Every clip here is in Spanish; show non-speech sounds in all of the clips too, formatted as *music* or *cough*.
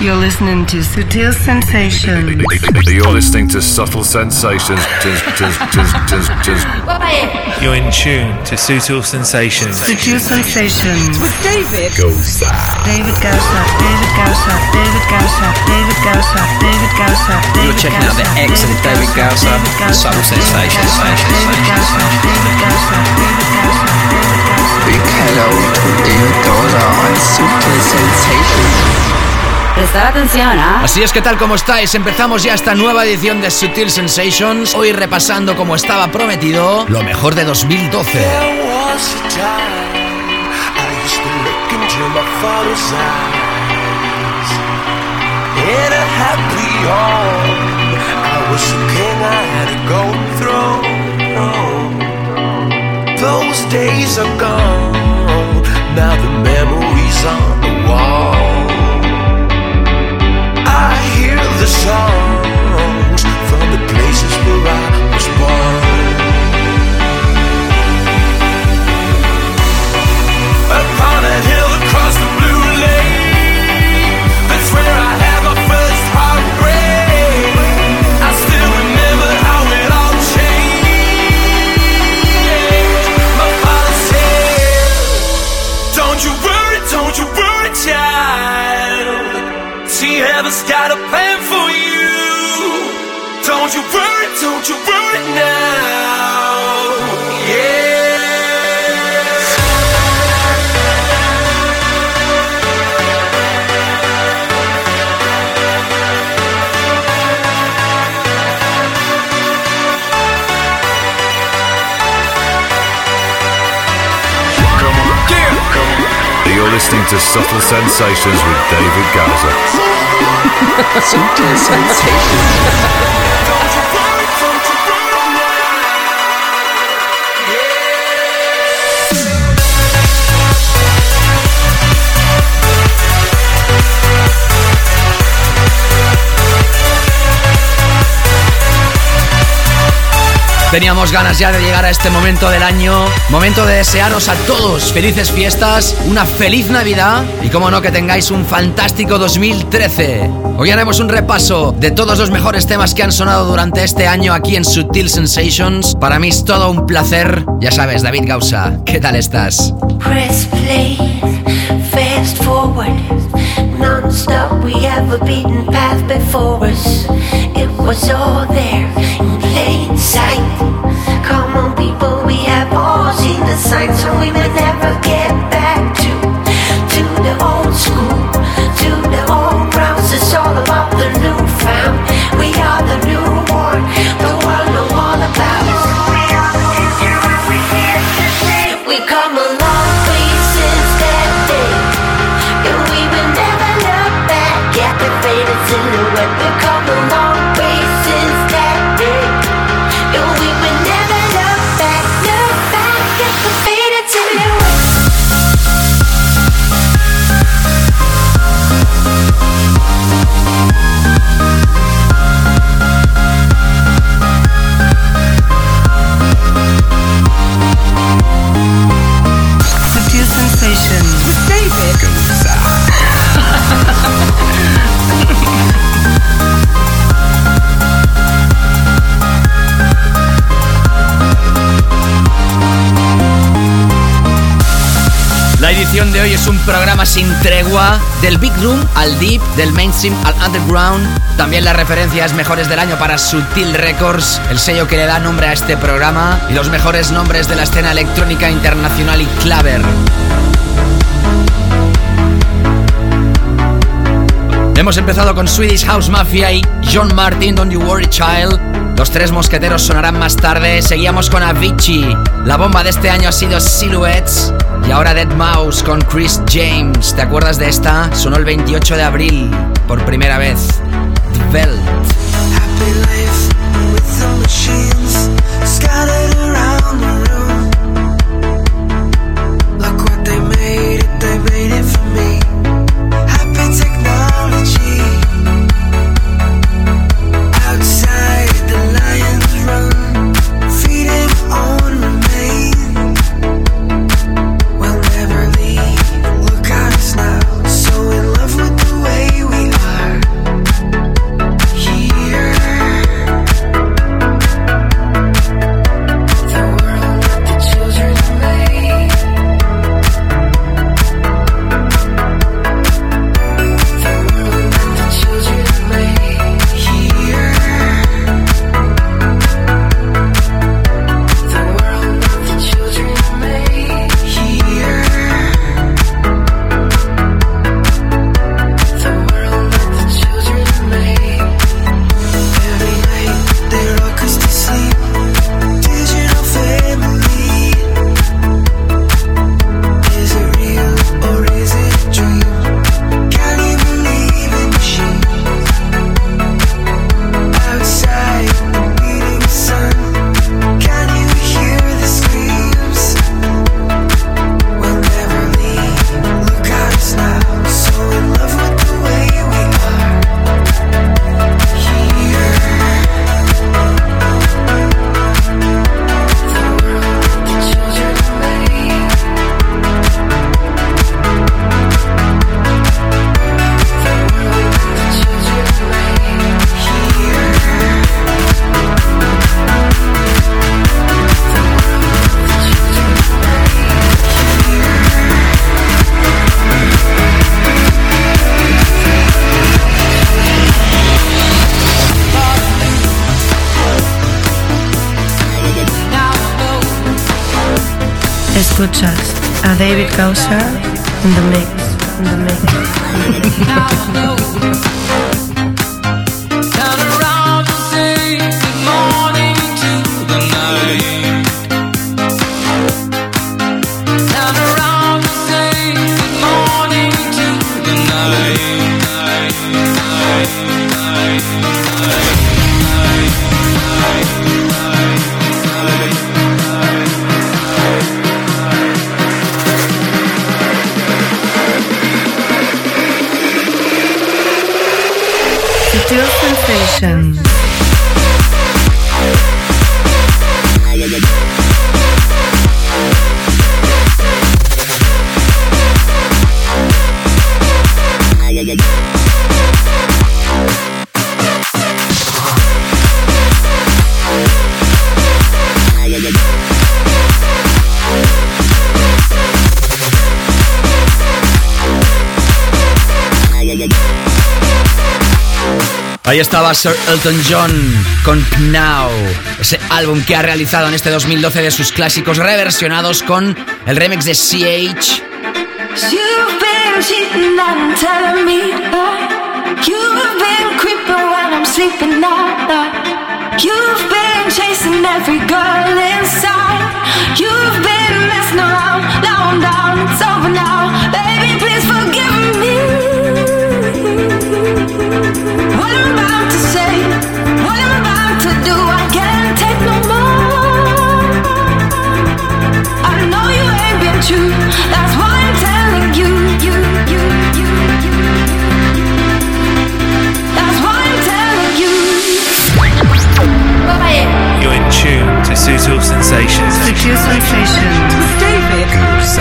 You're listening to Sutil Sensations. You're listening to Subtle Sensations. You're in tune to Sutil Sensations. Sutil Sensations. With David Gosa. David Gausa, David Gausa, David Gausa, David Gausa, David Gausa, You're checking out the excellent David Gausa, Subtle Sensations. David Gausa, David Gausa, David Gausa, Big hello to David Goza on Super Sensations. Prestar atención, ¿ah? Así es que tal como estáis, empezamos ya esta nueva edición de Sutil Sensations, hoy repasando como estaba prometido lo mejor de 2012. There was a time I used to look into my father's eyes. In a happy home, I was a king, I had a golden throne. Those days are gone, now the memories on the wall. I hear the songs from the places where I was born. Upon a hill listening to Subtle Sensations with David Gaza. *laughs* Super Sensations. Teníamos ganas ya de llegar a este momento del año, momento de desearos a todos felices fiestas, una feliz Navidad y como no que tengáis un fantástico 2013. Hoy haremos un repaso de todos los mejores temas que han sonado durante este año aquí en Sutil Sensations. Para mí es todo un placer. Ya sabes, David Gausa, ¿qué tal estás? Press play, fast forward. We have path before us. It was all there in plain sight. Come on, people, we have all seen the signs, so we may never get back to to the old school, to the un programa sin tregua, del Big Room al Deep, del Mainstream al Underground. También las referencias mejores del año para Sutil Records, el sello que le da nombre a este programa, y los mejores nombres de la escena electrónica internacional y claver. Hemos empezado con Swedish House Mafia y John Martin, Don't You Worry Child. Los tres mosqueteros sonarán más tarde. Seguíamos con Avicii. La bomba de este año ha sido Silhouettes. Y ahora Dead Mouse con Chris James. ¿Te acuerdas de esta? Sonó el 28 de abril. Por primera vez. The Belt. A David Gausser in the mix. In the mix. *laughs* Ahí estaba Sir Elton John con Now, ese álbum que ha realizado en este 2012 de sus clásicos reversionados con el remix de CH. Sensations. Sutil Sensations. Goose.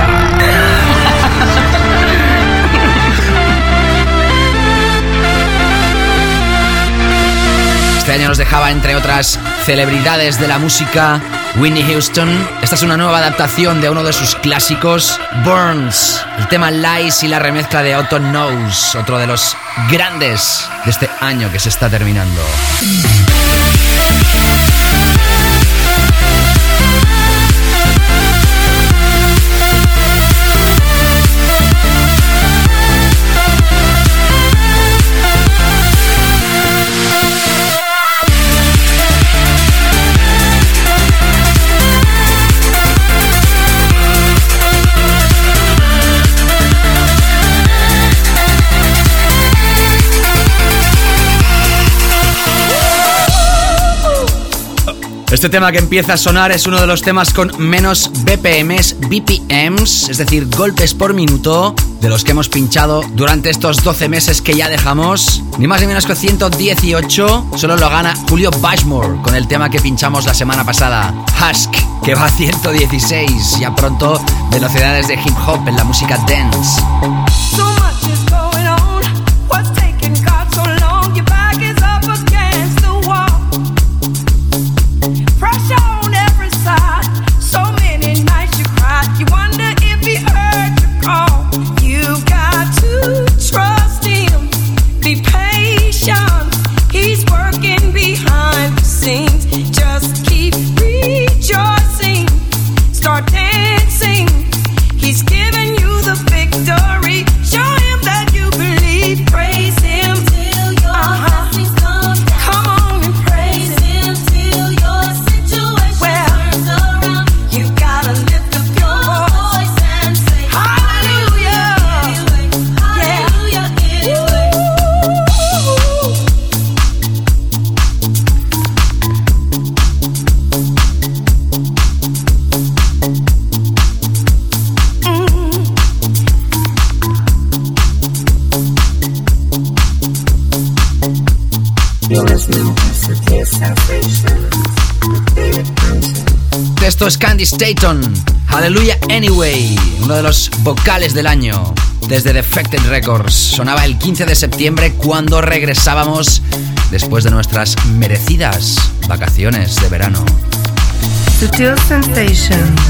Este año nos dejaba, entre otras celebridades de la música, Whitney Houston. Esta es una nueva adaptación de uno de sus clásicos, Burns. El tema Lies y la remezcla de Otto Knows, otro de los grandes de este año que se está terminando. Este tema que empieza a sonar es uno de los temas con menos BPMs, BPMs, es decir, golpes por minuto, de los que hemos pinchado durante estos 12 meses que ya dejamos. Ni más ni menos que 118, solo lo gana Julio Bashmore con el tema que pinchamos la semana pasada, Husk, que va a 116. Ya pronto, velocidades de hip hop en la música dance. Candy Staton, Hallelujah Anyway, uno de los vocales del año. Desde Defected Records sonaba el 15 de septiembre cuando regresábamos después de nuestras merecidas vacaciones de verano. Sutil Sensations.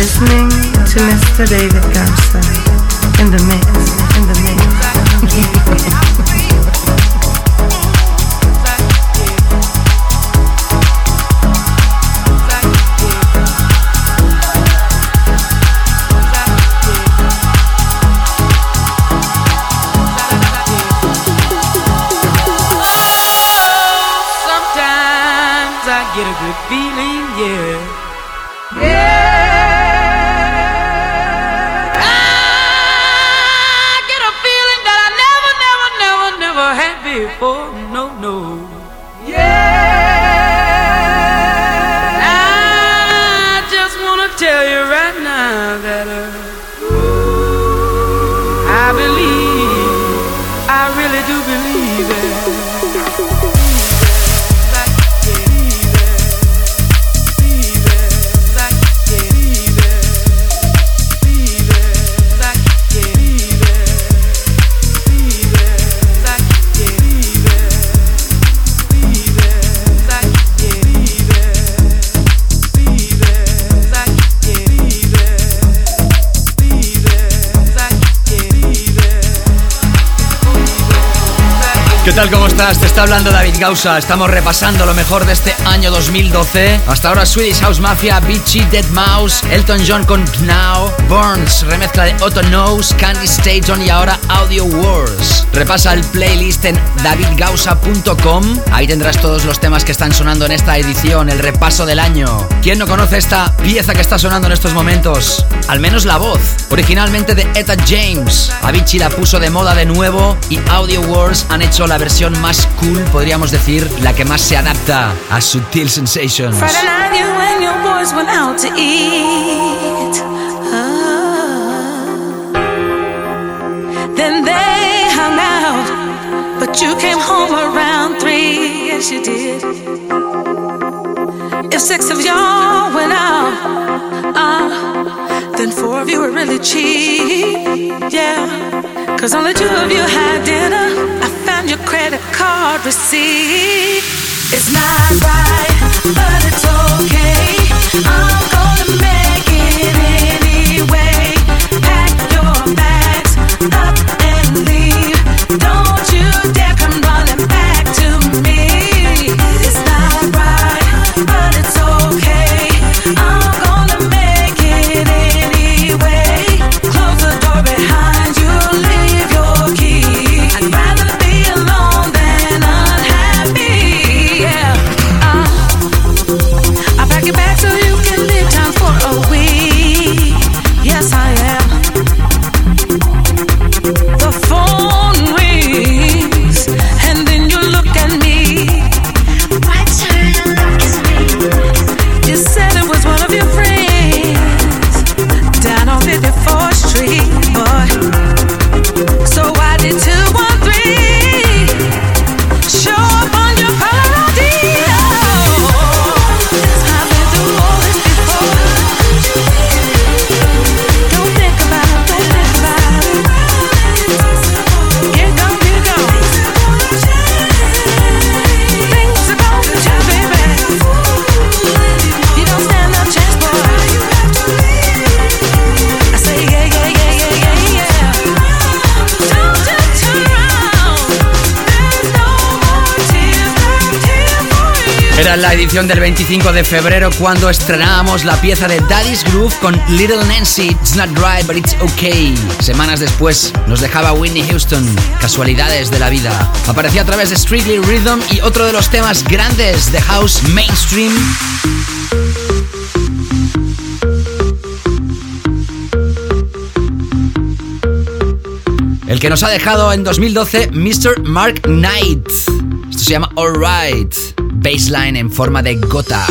Listening to Mr. David Gausser uh, in the mix, ¿Qué tal? ¿Cómo estás? Te está hablando David Gausa. Estamos repasando lo mejor de este año 2012. Hasta ahora Swedish House Mafia, Beachy, Dead Mouse, Elton John con Now, Burns, remezcla de Otto Knows, Candy Station y ahora Audio Wars. Repasa el playlist en davidgausa.com. Ahí tendrás todos los temas que están sonando en esta edición, el repaso del año. ¿Quién no conoce esta pieza que está sonando en estos momentos? Al menos la voz. Originalmente de Etta James. Avicii la puso de moda de nuevo y Audio Wars han hecho la versión más cool, podríamos decir, la que más se adapta a Sutil Sensations. Then they hung out, but you came home around three. Yes, you did. If six of y'all went out, ah, then four of you were really cheap. Yeah, cause only two of you had dinner. Your credit card receipt. It's not right, but it's okay. I'm gonna make it anyway. Pack your bags up and leave. Don't you Era la edición del 25 de febrero cuando estrenábamos la pieza de Daddy's Groove con Little Nancy, It's Not Right But It's Okay. Semanas después nos dejaba Whitney Houston, casualidades de la vida. Aparecía a través de Strictly Rhythm y otro de los temas grandes de House Mainstream. El que nos ha dejado en 2012 Mr. Mark Knight. Esto se llama Alright. Baseline en forma de gota.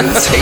Sutil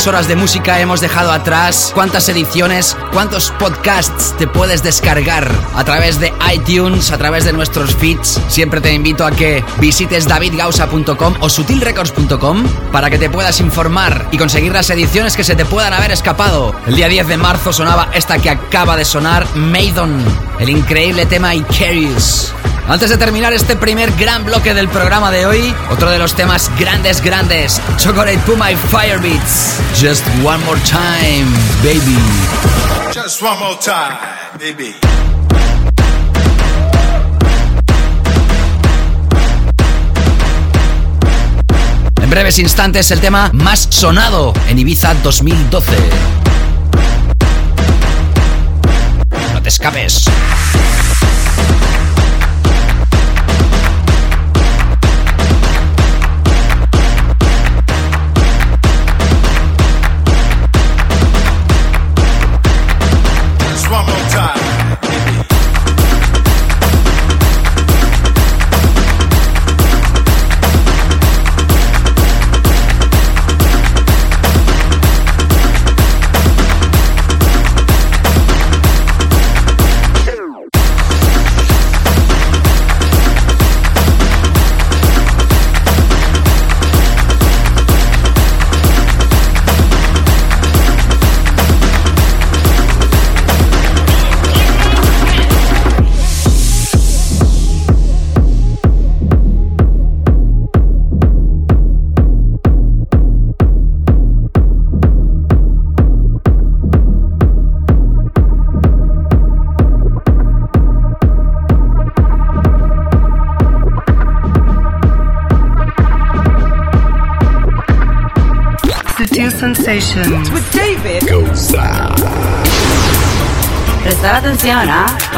¿Cuántas horas de música hemos dejado atrás? ¿Cuántas ediciones? ¿Cuántos podcasts te puedes descargar a través de iTunes, a través de nuestros feeds? Siempre te invito a que visites davidgausa.com o sutilrecords.com para que te puedas informar y conseguir las ediciones que se te puedan haber escapado. El día 10 de marzo sonaba esta que acaba de sonar, Maidon, el increíble tema Icarius. Antes de terminar este primer gran bloque del programa de hoy, otro de los temas grandes, grandes, Chocolate Puma y Firebeats. Just one more time, baby. Just one more time, baby. En breves instantes, el tema más sonado en Ibiza 2012. No te escapes.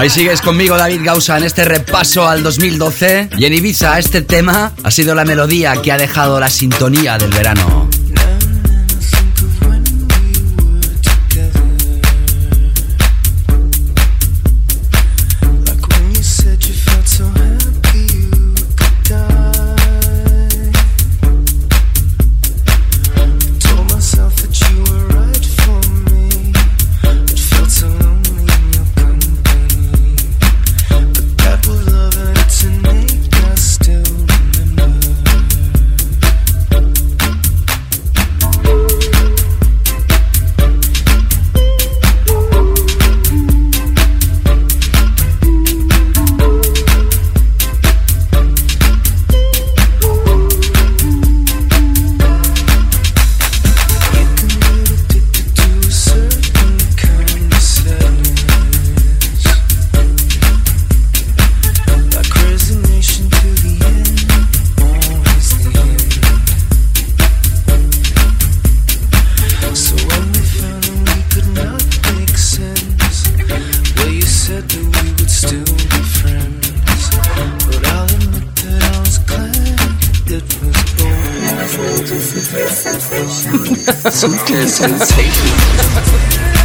Ahí sigues conmigo, David Gausa, en este repaso al 2012. Y en Ibiza, este tema ha sido la melodía que ha dejado la sintonía del verano. *laughs* Suitcase sensation.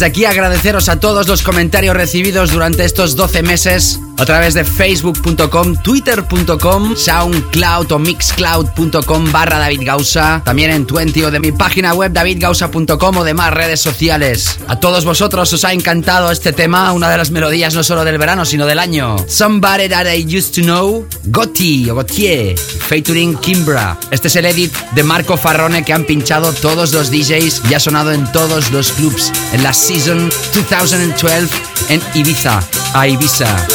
Desde aquí agradeceros a todos los comentarios recibidos durante estos 12 meses a través de facebook.com, twitter.com, soundcloud o mixcloud.com barra David Gausa, también en 20 o de mi página web davidgausa.com o demás redes sociales. A todos vosotros os ha encantado este tema, una de las melodías no solo del verano sino del año. Somebody That I Used to Know, Gotti o Gautier, featuring Kimbra. Este es el edit de Marco Farrone que han pinchado todos los DJs y ha sonado en todos los clubs en la Season 2012 en Ibiza, a Ibiza.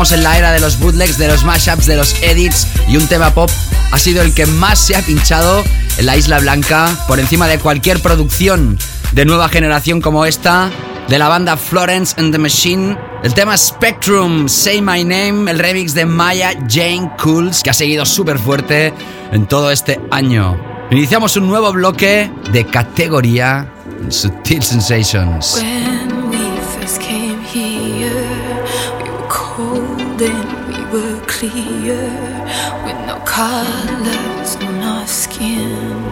En la era de los bootlegs, de los mashups, de los edits y un tema pop ha sido el que más se ha pinchado en la Isla Blanca por encima de cualquier producción de nueva generación como esta de la banda Florence and the Machine. El tema Spectrum, Say My Name, el remix de Maya Jane Cools, que ha seguido súper fuerte en todo este año. Iniciamos un nuevo bloque de categoría Sutil Sensations. And we were clear, with no colors on our skin.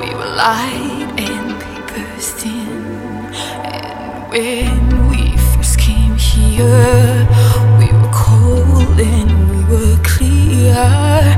We were light and paper thin. And when we first came here, we were cold and we were clear,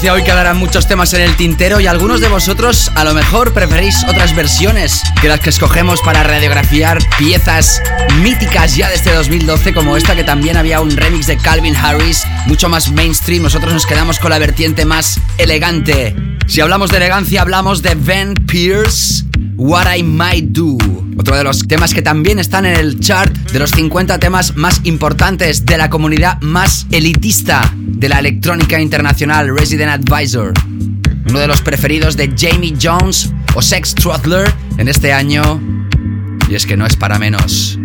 desgracia hoy quedarán muchos temas en el tintero y algunos de vosotros a lo mejor preferís otras versiones que las que escogemos para radiografiar piezas míticas ya desde 2012 este como esta que también había un remix de Calvin Harris mucho más mainstream. Nosotros nos quedamos con la vertiente más elegante. Si hablamos de elegancia hablamos de Van Pierce, What I Might Do. Otro de los temas que también están en el chart de los 50 temas más importantes de la comunidad más elitista de la electrónica internacional Resident Advisor, uno de los preferidos de Jamie Jones o Sex Trotler en este año, y es que no es para menos.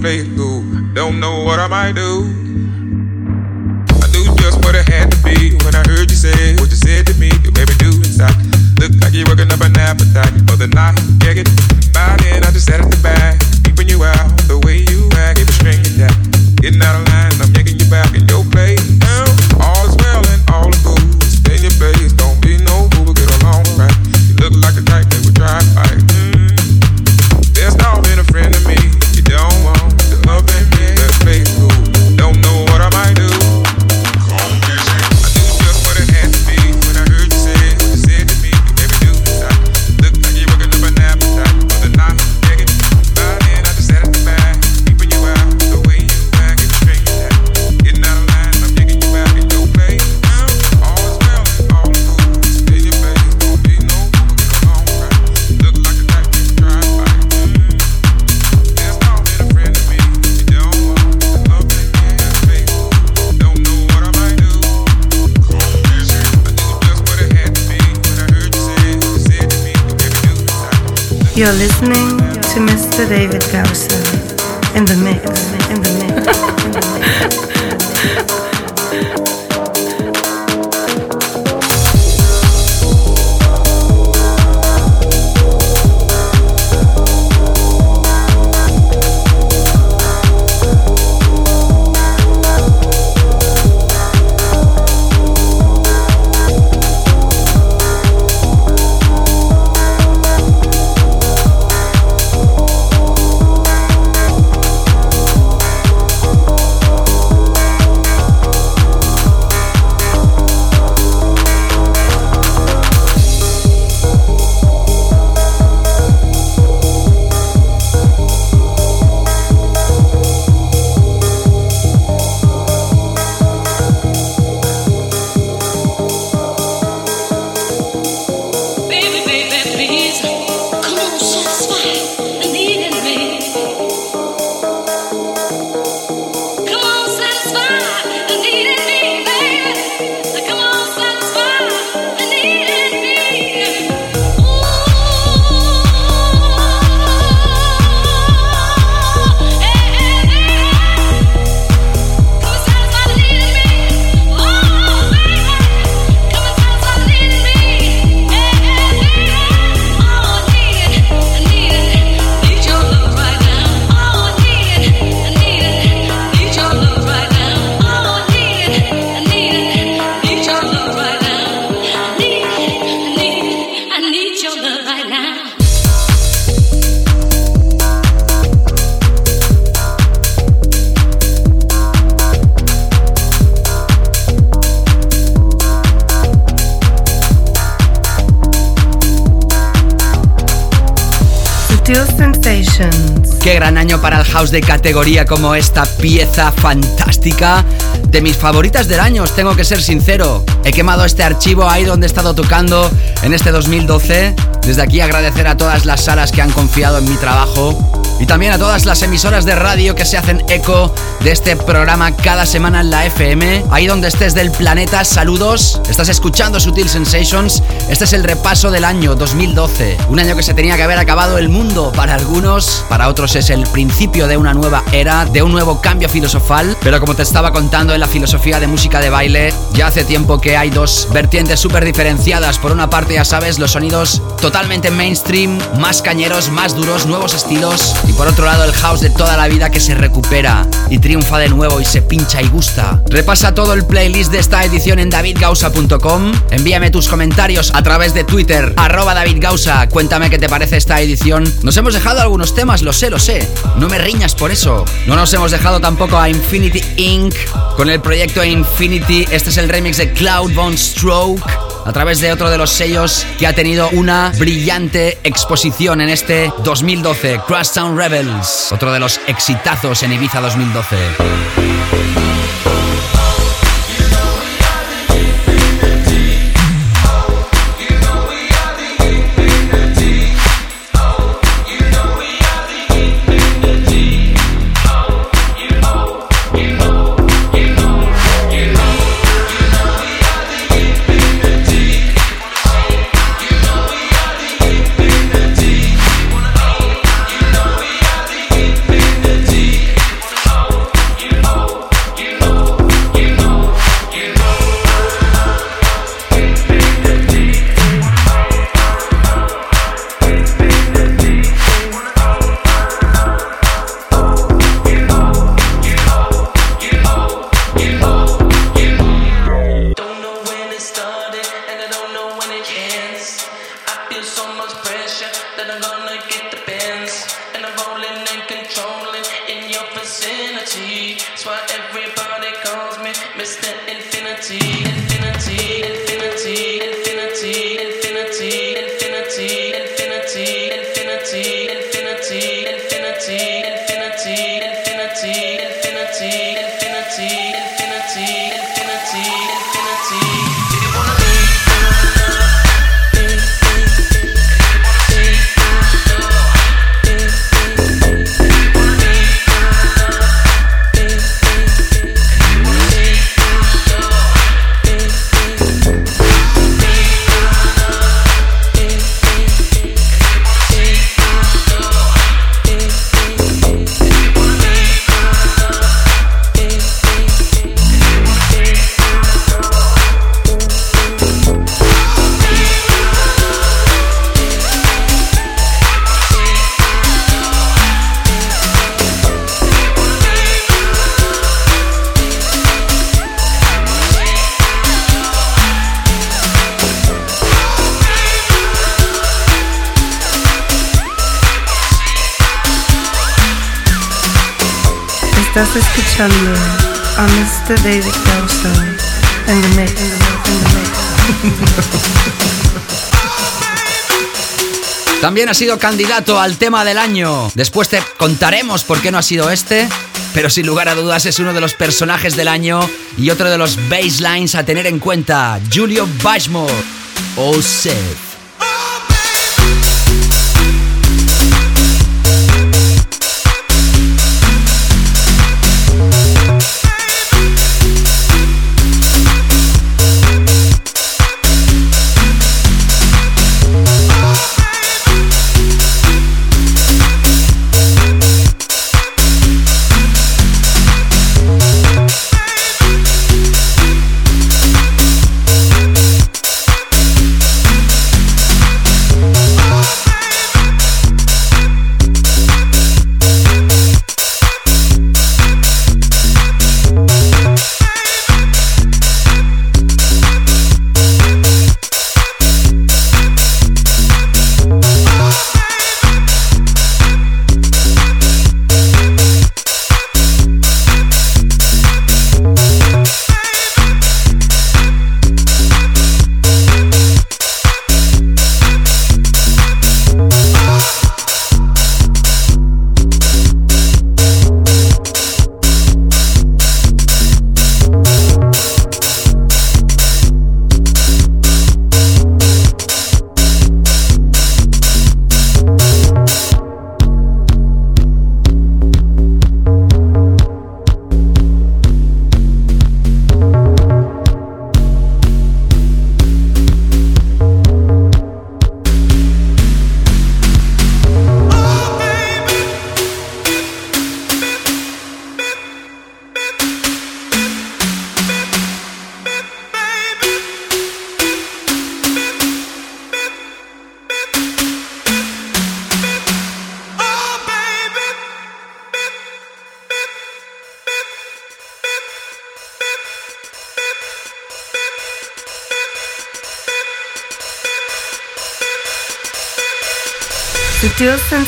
faith cool. Don't know what I might do. I knew just what it had to be when I heard you say what you said to me. You made me do inside. Look like you're working up an appetite for the night. Yeah, get by then. I just sat at the back. You're listening to Mr. David de categoría como esta pieza fantástica. De mis favoritas del año, os tengo que ser sincero. He quemado este archivo ahí donde he estado tocando en este 2012. Desde aquí agradecer a todas las salas que han confiado en mi trabajo y también a todas las emisoras de radio que se hacen eco de este programa cada semana en la FM. Ahí donde estés del planeta, saludos. Estás escuchando Sutil Sensations. Este es el repaso del año 2012. Un año que se tenía que haber acabado el mundo para algunos, para otros es el principio de una nueva era, de un nuevo cambio filosofal. Pero como te estaba contando en la filosofía de música de baile, ya hace tiempo que hay dos vertientes súper diferenciadas. Por una parte, ya sabes, los sonidos totalmente mainstream, más cañeros, más duros, nuevos estilos y por otro lado, el house de toda la vida que se recupera y triunfa de nuevo y se pincha y gusta. Repasa todo el playlist de esta edición en davidgausa.com. Envíame tus comentarios a través de Twitter, arroba davidgausa. Cuéntame qué te parece esta edición. Nos hemos dejado algunos temas, lo sé, lo sé. No me riñas por eso. No nos hemos dejado tampoco a Infinity Inc. con el proyecto Infinity. Este es el remix de Cloud Bone Stroke a través de otro de los sellos que ha tenido una brillante exposición en este 2012, Crash Town Rebels, otro de los exitazos en Ibiza 2012. También ha sido candidato al tema del año. Después te contaremos por qué no ha sido este, pero sin lugar a dudas es uno de los personajes del año y otro de los baselines a tener en cuenta, Julio Bashmore. Oh.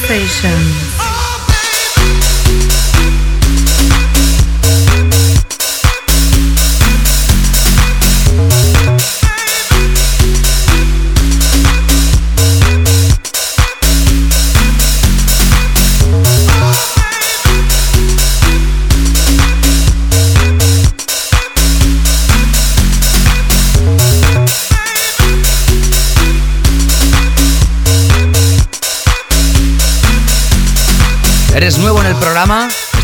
Sutil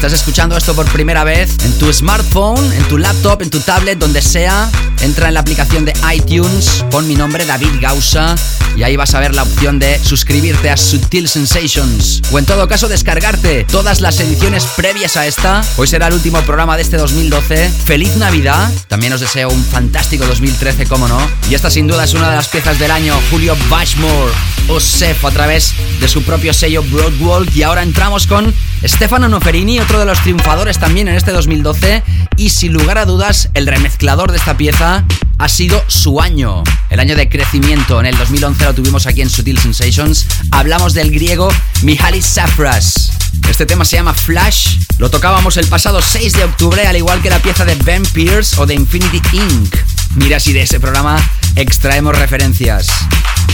¿Estás escuchando esto por primera vez? En tu smartphone, en tu laptop, en tu tablet, donde sea, entra en la aplicación de iTunes, pon mi nombre David Gausa y ahí vas a ver la opción de suscribirte a Sutil Sensations o en todo caso descargarte todas las ediciones previas a esta. Hoy será el último programa de este 2012. Feliz Navidad. También os deseo un fantástico 2013, como no. Y esta sin duda es una de las piezas del año. Julio Bashmore, Osef a través de su propio sello Broadwalk y ahora entramos con Stefano Noferini, otro de los triunfadores también en este 2012 y sin lugar a dudas el remezclador de esta pieza ha sido su año, el año de crecimiento. En el 2011 lo tuvimos aquí en Sutil Sensations. Hablamos del griego Mihalis Safras. Este tema se llama Flash. Lo tocábamos el pasado 6 de octubre, al igual que la pieza de Ben Pierce o de Infinity Inc. Mira si de ese programa extraemos referencias.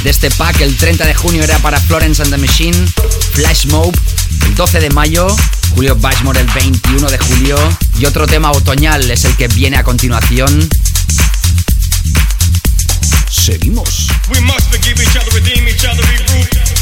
De este pack, el 30 de junio era para Florence and the Machine, Flash Mob, el 12 de mayo, Julio Bashmore el 21 de julio, y otro tema otoñal es el que viene a continuación. Seguimos. We must forgive each other, redeem each other, regroup,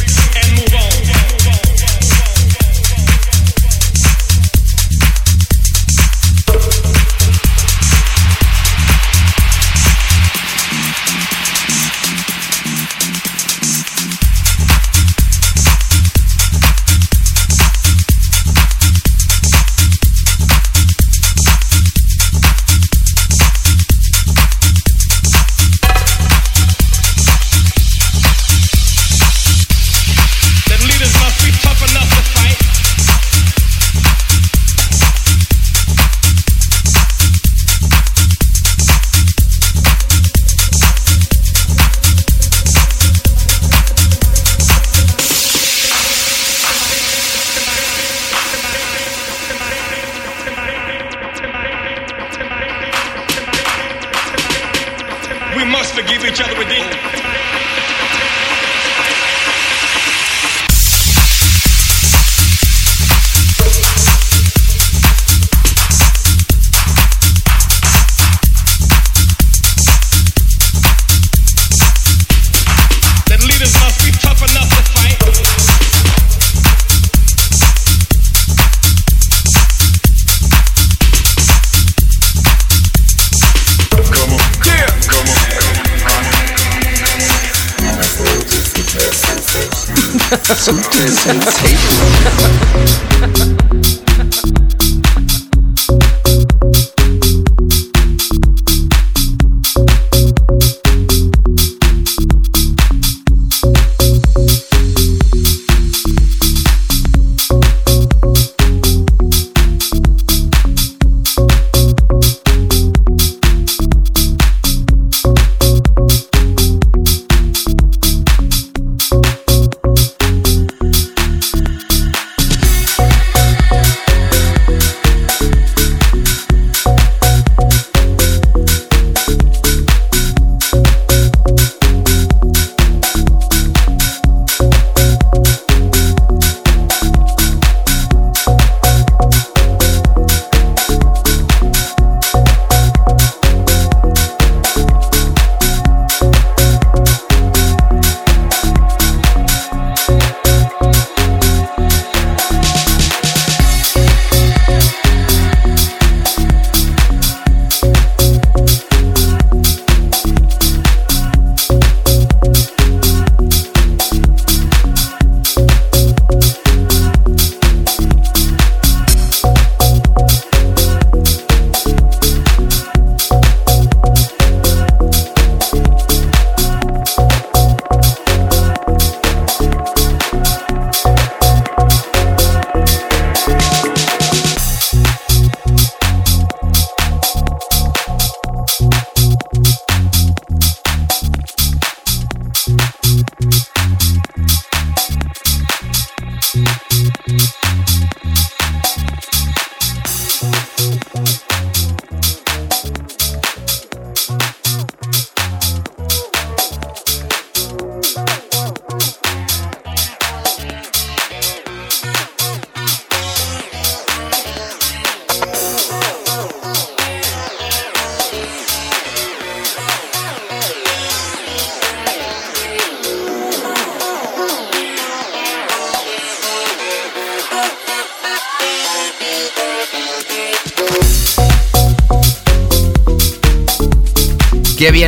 Sutil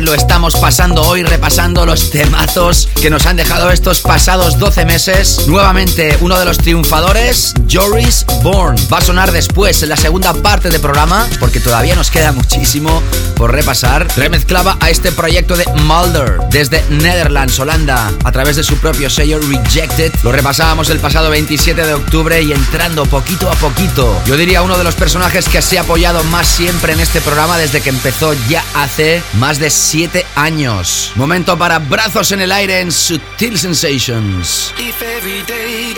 lo estamos pasando hoy repasando los temazos que nos han dejado estos pasados 12 meses. Nuevamente, uno de los triunfadores, Joris Bourne. Va a sonar después en la segunda parte del programa, porque todavía nos queda muchísimo por repasar. Remezclaba a este proyecto de Mulder desde Netherlands, Holanda, a través de su propio sello Rejected. Lo repasábamos el pasado 27 de octubre y entrando poquito a poquito. Yo diría uno de los personajes que se ha apoyado más siempre en este programa desde que empezó ya hace más de 7 años. Momento para brazos en el aire en Sutil Sensations. If every day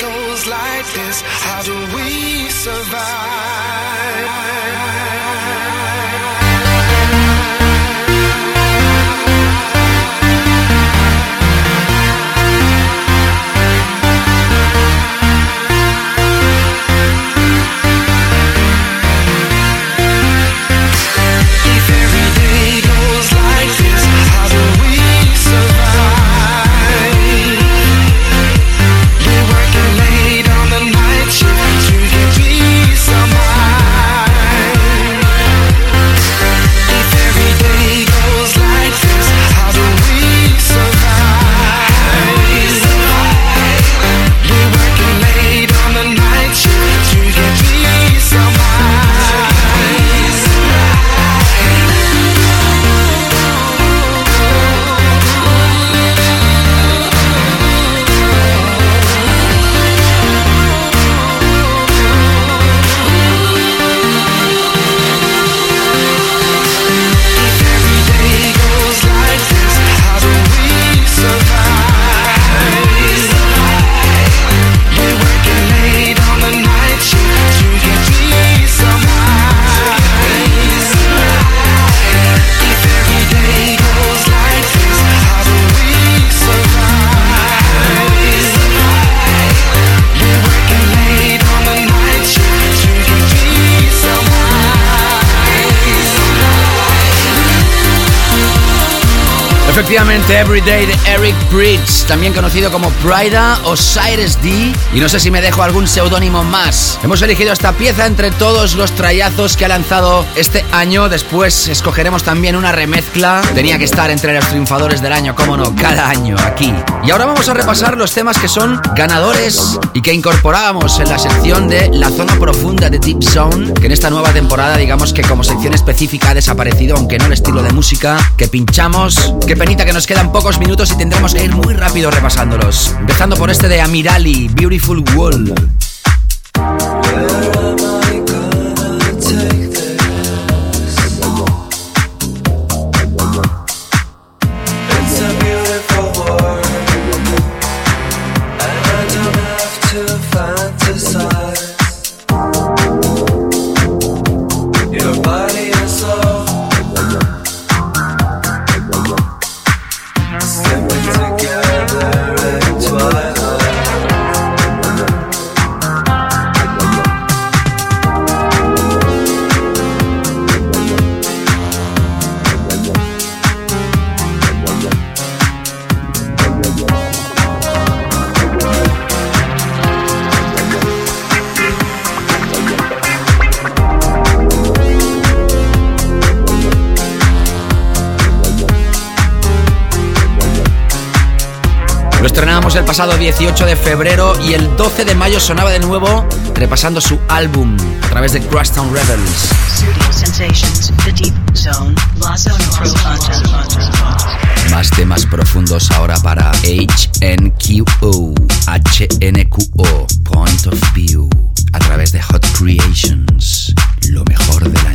like this, how do we If Efectivamente, Everyday de Eric Bridge, también conocido como Prida o Cyrus D, y no sé si me dejo algún seudónimo más. Hemos elegido esta pieza entre todos los trayazos que ha lanzado este año, después escogeremos también una remezcla. Tenía que estar entre los triunfadores del año, cómo no, cada año aquí. Y ahora vamos a repasar los temas que son ganadores y que incorporábamos en la sección de la zona profunda de Deep Zone, que en esta nueva temporada digamos que como sección específica ha desaparecido, aunque no el estilo de música que pinchamos. Qué penita que nos quedan pocos minutos y tendremos que ir muy rápido repasándolos. Empezando por este de Amirali, Beautiful Wall. Estrenábamos el pasado 18 de febrero y el 12 de mayo sonaba de nuevo repasando su álbum a través de Crosstown Rebels. La. Más temas profundos ahora para HNQO, HNQO, Point of View, a través de Hot Creations, lo mejor del año.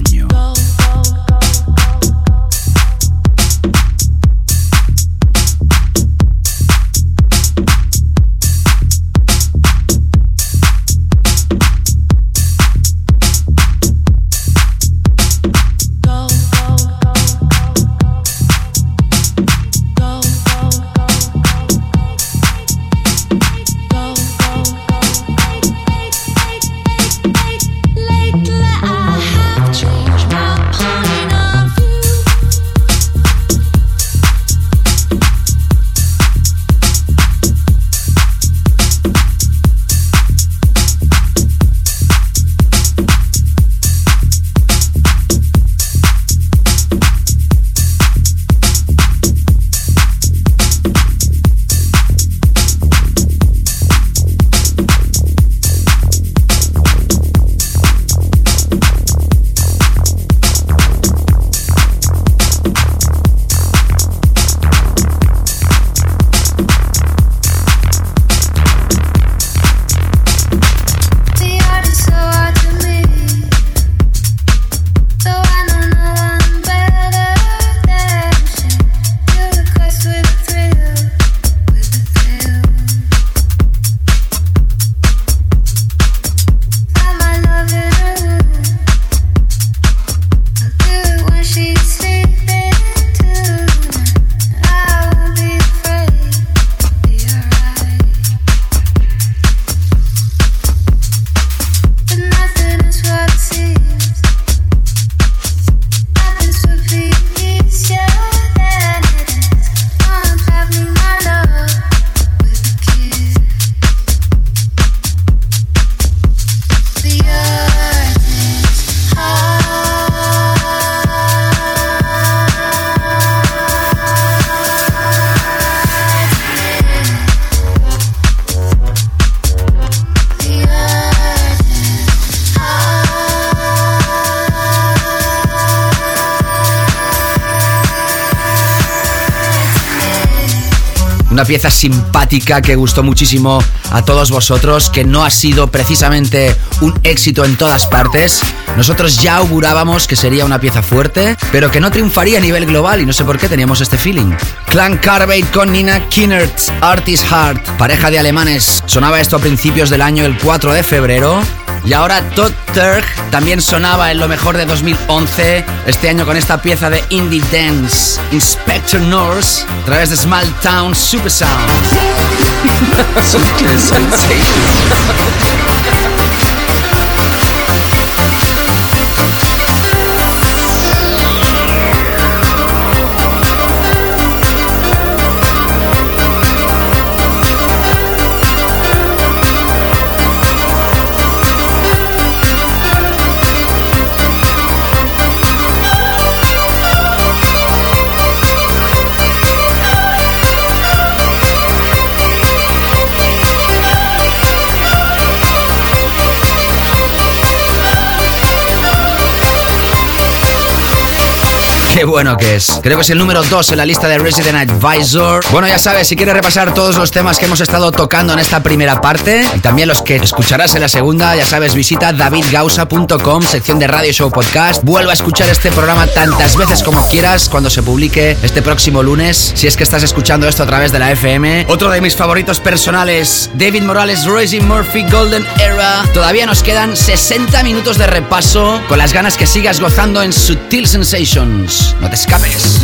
Pieza simpática que gustó muchísimo a todos vosotros, que no ha sido precisamente un éxito en todas partes. Nosotros ya augurábamos que sería una pieza fuerte, pero que no triunfaría a nivel global y no sé por qué teníamos este feeling. Clan Carbate con Nina Kinnert, Artist Heart, pareja de alemanes. Sonaba esto a principios del año, el 4 de febrero. Y ahora Todd Turk también sonaba en lo mejor de 2011, este año con esta pieza de indie dance, Inspector Norse, a través de Small Town Super Sound. *laughs* Qué bueno que es. Creo que es el número 2 en la lista de Resident Advisor. Bueno, ya sabes, si quieres repasar todos los temas que hemos estado tocando en esta primera parte y también los que escucharás en la segunda, ya sabes, visita davidgausa.com, sección de Radio Show Podcast. Vuelva a escuchar este programa tantas veces como quieras cuando se publique este próximo lunes, si es que estás escuchando esto a través de la FM. Otro de mis favoritos personales, David Morales, Royce Murphy, Golden Era. Todavía nos quedan 60 minutos de repaso con las ganas que sigas gozando en Sutil Sensations. No te escapes.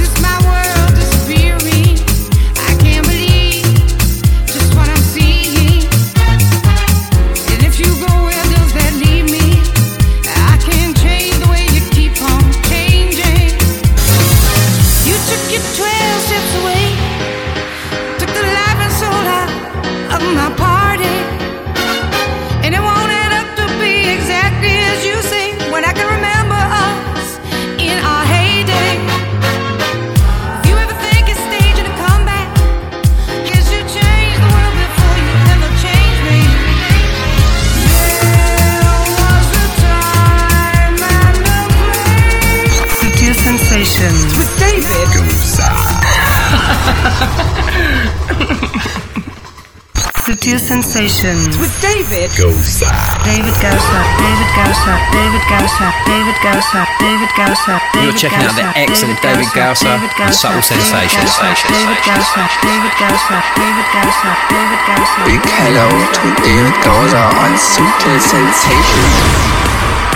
Sutil Sensations With David. David Gausa, David Gausa, David Gausa, David Gausa, David Gausa. You're David checking out the Gausa, excellent David Gausa David and Gausa, Subtle David Sensations. Gausa, David Gausa, David Gausa, David Gausa, David Gausa. Big hello to David Gausa on Sutil Sensation.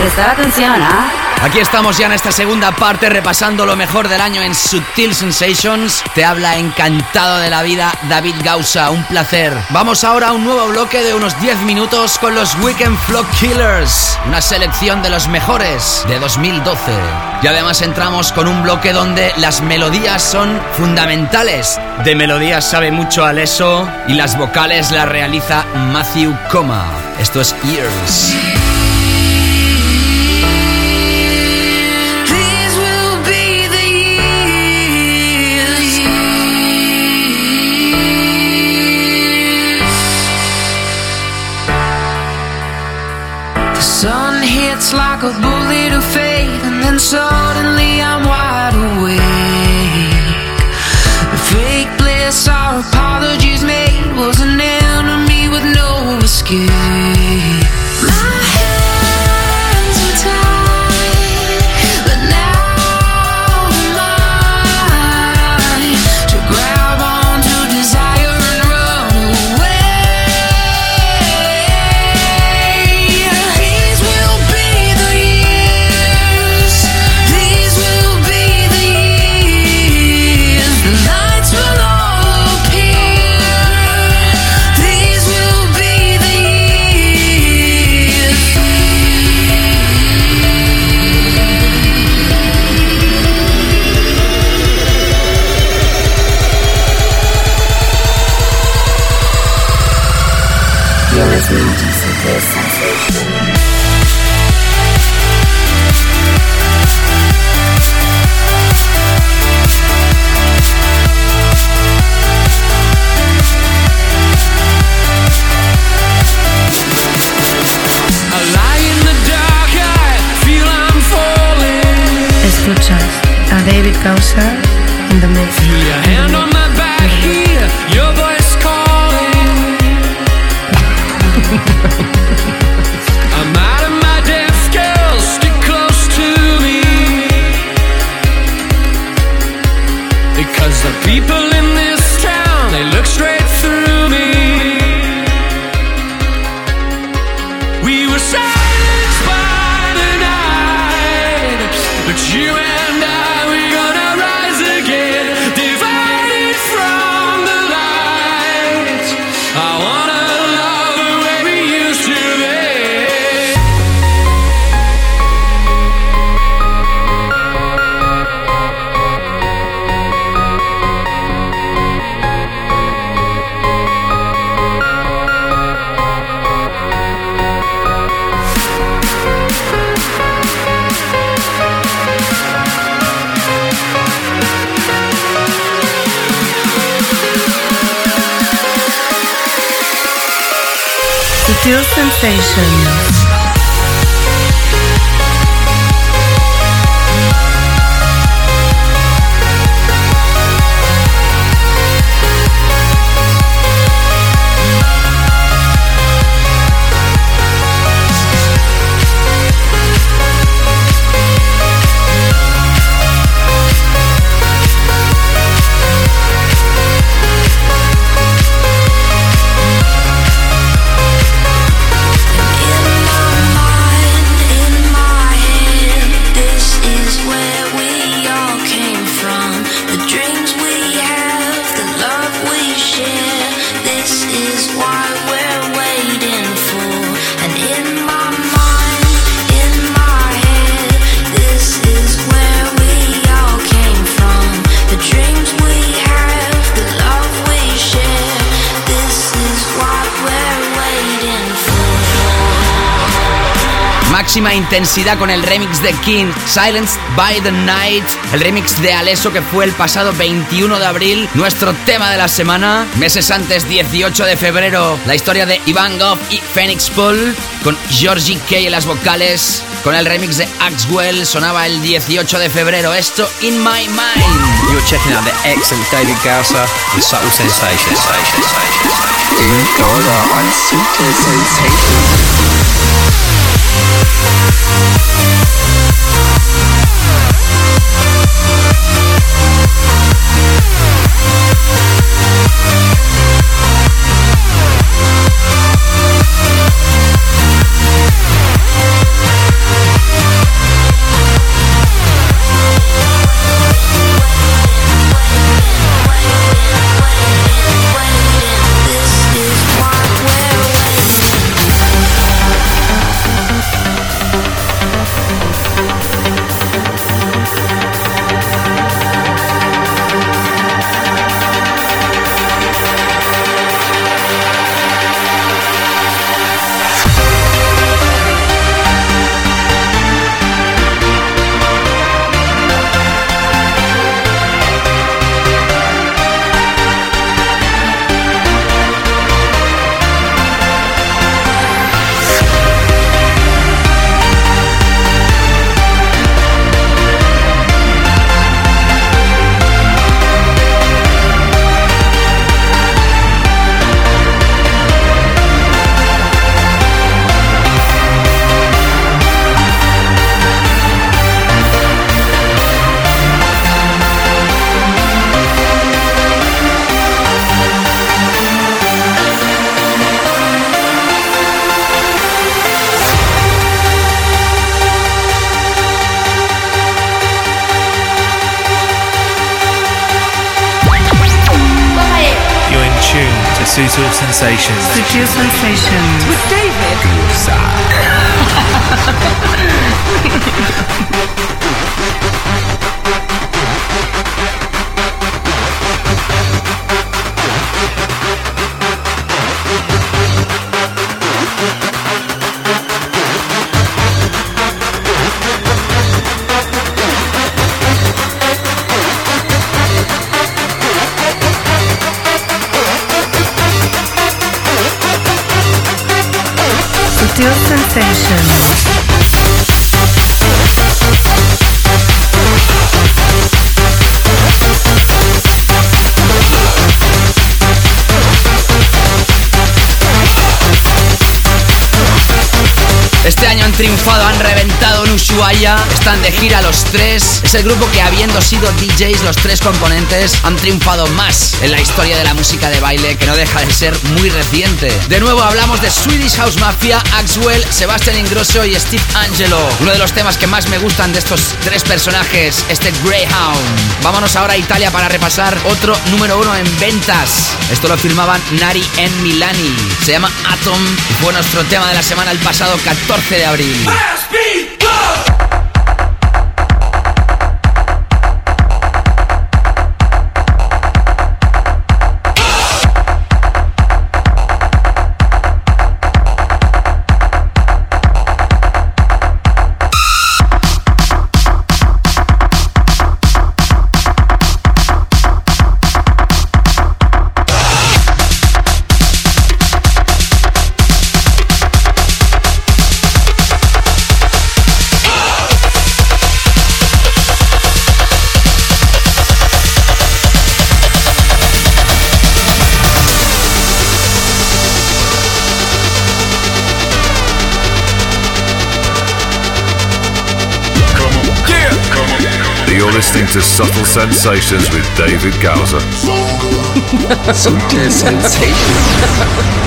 Prestar atención, ¿ah? Aquí estamos ya en esta segunda parte repasando lo mejor del año en Sutil Sensations. Te habla encantado de la vida David Gausa, un placer. Vamos ahora a un nuevo bloque de unos 10 minutos con los Weekend Flock Killers, una selección de los mejores de 2012. Y además entramos con un bloque donde las melodías son fundamentales. De melodías sabe mucho Aleso y las vocales las realiza Matthew Coma. Esto es Ears. Like a bullet of fate, and then suddenly I'm wide awake. The fake bliss our apologies made was an enemy with no escape. A sensations. Máxima intensidad con el remix de King, Silenced by the Night, el remix de Alesso que fue el pasado 21 de abril, nuestro tema de la semana. Meses antes, 18 de febrero, la historia de Ivan Goff y Phoenix Paul, con Georgie Kay en las vocales, con el remix de Axwell, sonaba el 18 de febrero. Esto, In My Mind. You're checking out the excellent David Gausser with Subtle Sensations. Subtle Sensations. You're Año han triunfado, reventado en Ushuaia, están de gira los tres. Es el grupo que habiendo sido DJs los tres componentes han triunfado más en la historia de la música de baile que no deja de ser muy reciente. De nuevo hablamos de Swedish House Mafia, Axwell, Sebastian Ingrosso y Steve Angelo. Uno de los temas que más me gustan de estos tres personajes, este Greyhound. Vámonos ahora a Italia para repasar otro número uno en ventas. Esto lo firmaban Nari en Milani. Se llama Atom y fue nuestro tema de la semana el pasado 14 de abril. To Subtle Sensations with David Gowser. *laughs* Subtle Sensations.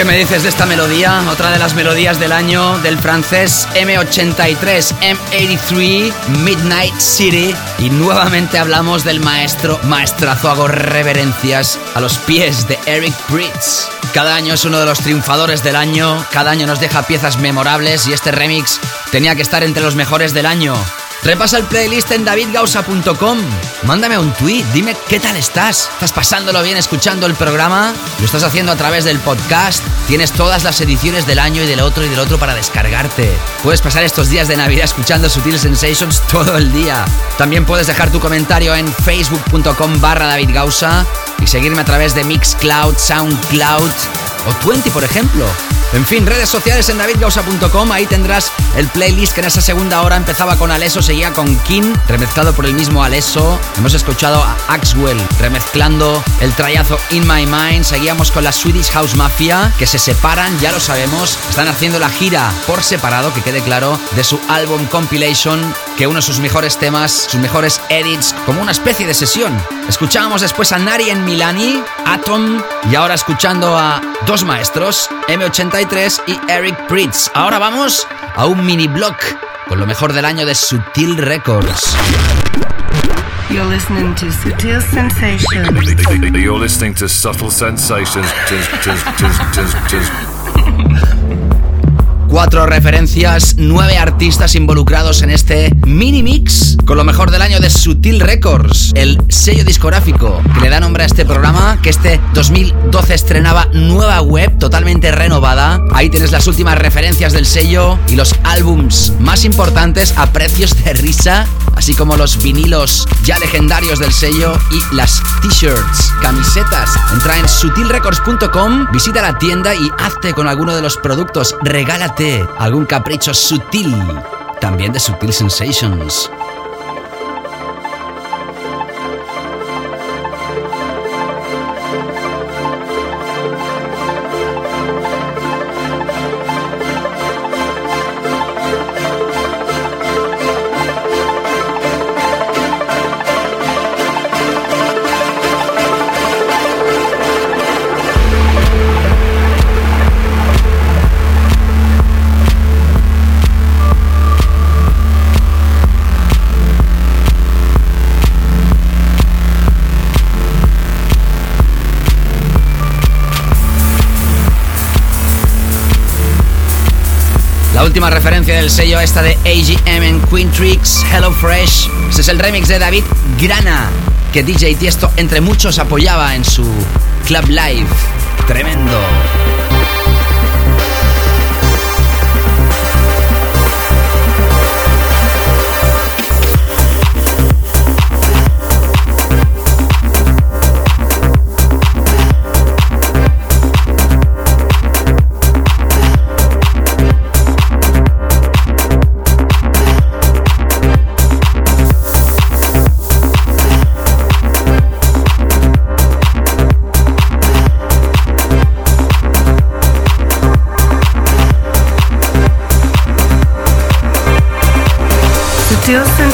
Qué me dices de esta melodía? Otra de las melodías del año del francés M83, M83, Midnight City. Y nuevamente hablamos del maestro, maestrazo, hago reverencias a los pies de Eric Pritz. Cada año es uno de los triunfadores del año, cada año nos deja piezas memorables y este remix tenía que estar entre los mejores del año. Repasa el playlist en davidgausa.com. Mándame un tweet, dime qué tal estás. ¿Estás pasándolo bien escuchando el programa? ¿Lo estás haciendo a través del podcast? Tienes todas las ediciones del año y del otro y del otro para descargarte. Puedes pasar estos días de Navidad escuchando Sutil Sensations todo el día. También puedes dejar tu comentario en facebook.com barra davidgausa y seguirme a través de Mixcloud, Soundcloud o Twenty, por ejemplo. En fin, redes sociales en davidgausa.com, ahí tendrás el playlist que en esa segunda hora empezaba con Alesso, seguía con King, remezclado por el mismo Alesso. Hemos escuchado a Axwell remezclando el trayazo In My Mind. Seguíamos con la Swedish House Mafia, que se separan, ya lo sabemos. Están haciendo la gira por separado, que quede claro, de su álbum Compilation, que uno de sus mejores temas, sus mejores edits, como una especie de sesión. Escuchábamos después a Nari en Milani, Atom, y ahora escuchando a dos maestros, M80 y Eric Pritz. Ahora vamos a un mini block con lo mejor del año de Sutil Records. You're listening to Sutil Sensations. You're listening to Subtle Sensations. *laughs* Cuatro referencias, nueve artistas involucrados en este mini mix con lo mejor del año de Sutil Records, el sello discográfico que le da nombre a este programa, que este 2012 estrenaba nueva web totalmente renovada. Ahí tienes las últimas referencias del sello y los álbums más importantes a precios de risa, así como los vinilos ya legendarios del sello y las t-shirts, camisetas. Entra en sutilrecords.com, visita la tienda y hazte con alguno de los productos, regálate algún capricho sutil, también de Sutil Sensations. Última referencia del sello esta de AGM en Queen Tricks, Hello Fresh. Ese es el remix de David Grana, que DJ Tiesto entre muchos apoyaba en su Club Live. Tremendo.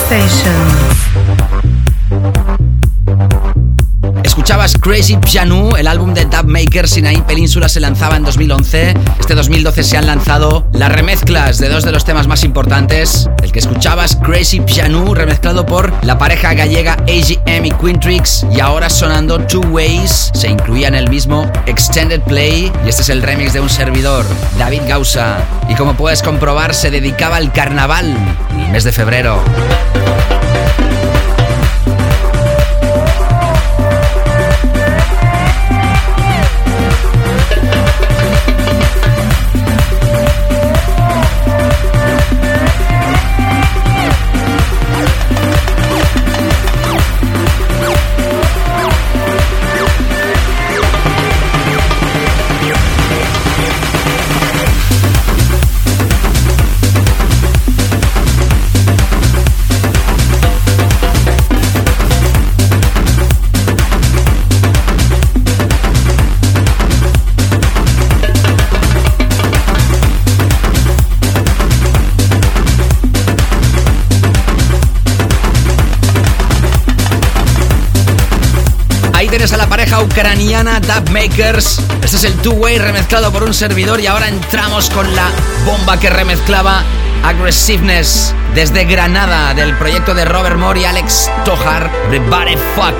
Sensations. Escuchabas Crazy Piano, el álbum de Dub Makers Ahí Península se lanzaba en 2011. Este 2012 se han lanzado las remezclas de dos de los temas más importantes. El que escuchabas Crazy Piano, remezclado por la pareja gallega AGM y Quintrix, y ahora sonando Two Ways, se incluía en el mismo Extended Play, y este es el remix de un servidor, David Gausa. Y como puedes comprobar, se dedicaba al carnaval, el mes de febrero. Ucraniana Dub Makers. Este es el two-way remezclado por un servidor y ahora entramos con la bomba que remezclaba Aggressiveness desde Granada del proyecto de Robert Moore y Alex Tojar, Everybody Fuck.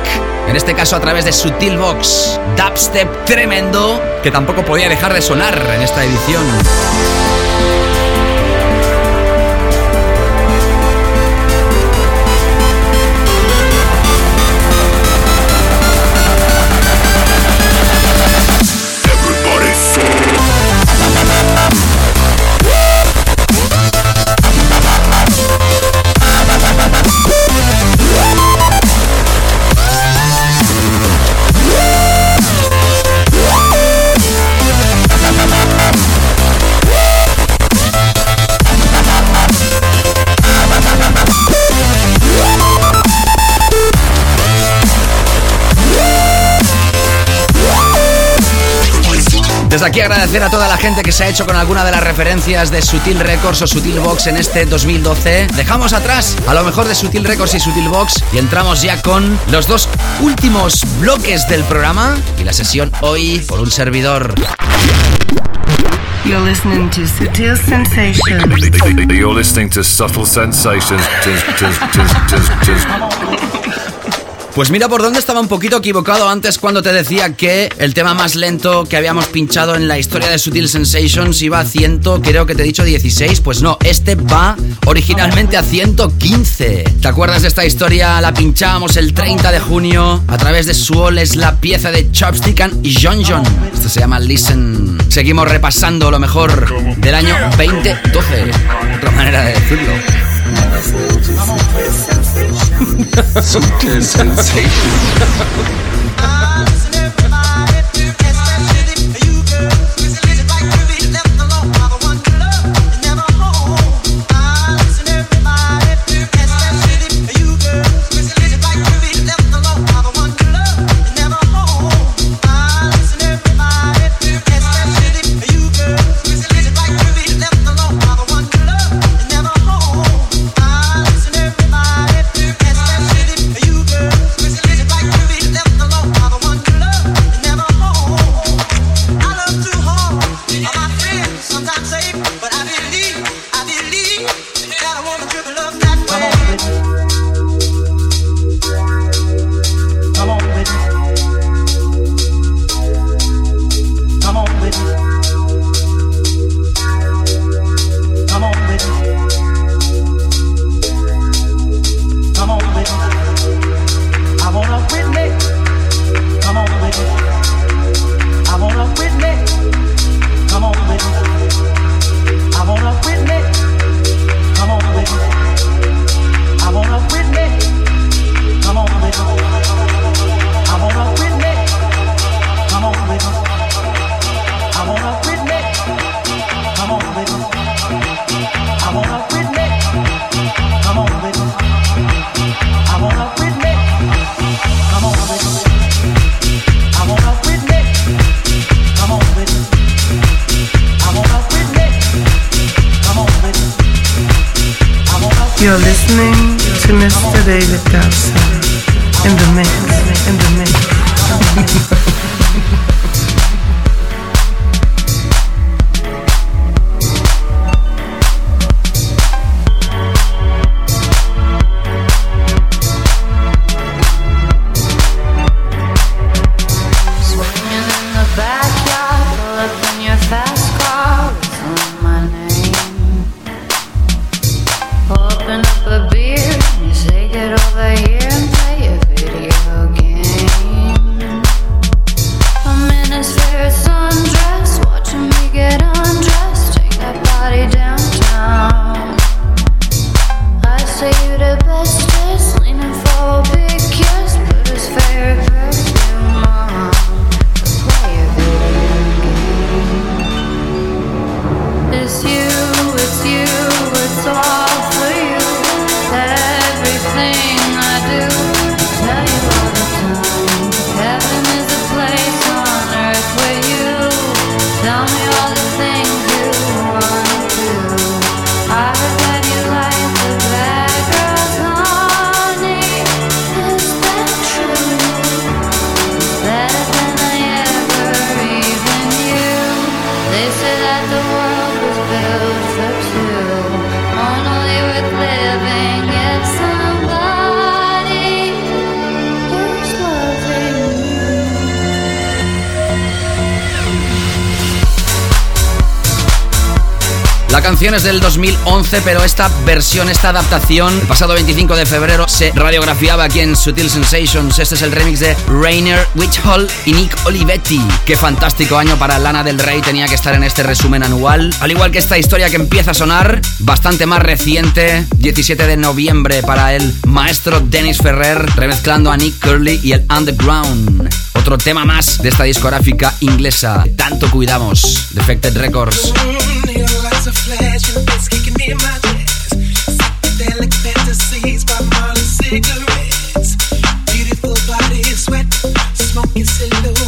En este caso a través de Sutil Box, dubstep tremendo que tampoco podía dejar de sonar en esta edición. Desde aquí agradecer a toda la gente que se ha hecho con alguna de las referencias de Sutil Records o Sutil Box en este 2012. Dejamos atrás a lo mejor de Sutil Records y Sutil Box y entramos ya con los dos últimos bloques del programa y la sesión hoy por un servidor. You're listening to Sutil Sensations. You're listening to Subtle Sensations. *laughs* Pues mira por dónde estaba un poquito equivocado antes cuando te decía que el tema más lento que habíamos pinchado en la historia de Sutil Sensations iba a 100, creo que te he dicho 16. Pues no, este va originalmente a 115. ¿Te acuerdas de esta historia? La pinchábamos el 30 de junio a través de Suol, es la pieza de Chopstick y John John. Esto se llama Listen. Seguimos repasando lo mejor del año 2012. Otra manera de decirlo. *laughs* Sutil sensation. 2011, pero esta versión, esta adaptación, el pasado 25 de febrero se radiografiaba aquí en Sutil Sensations. Este es el remix de Rainer Witchhall y Nick Olivetti. Qué fantástico año para Lana del Rey tenía que estar en este resumen anual. Al igual que esta historia que empieza a sonar, bastante más reciente, 17 de noviembre para el maestro Dennis Ferrer, remezclando a Nick Curly y el Underground. Otro tema más de esta discográfica inglesa. Tanto cuidamos. Defected Records. cigarettes, beautiful body sweat, smoking silhouette.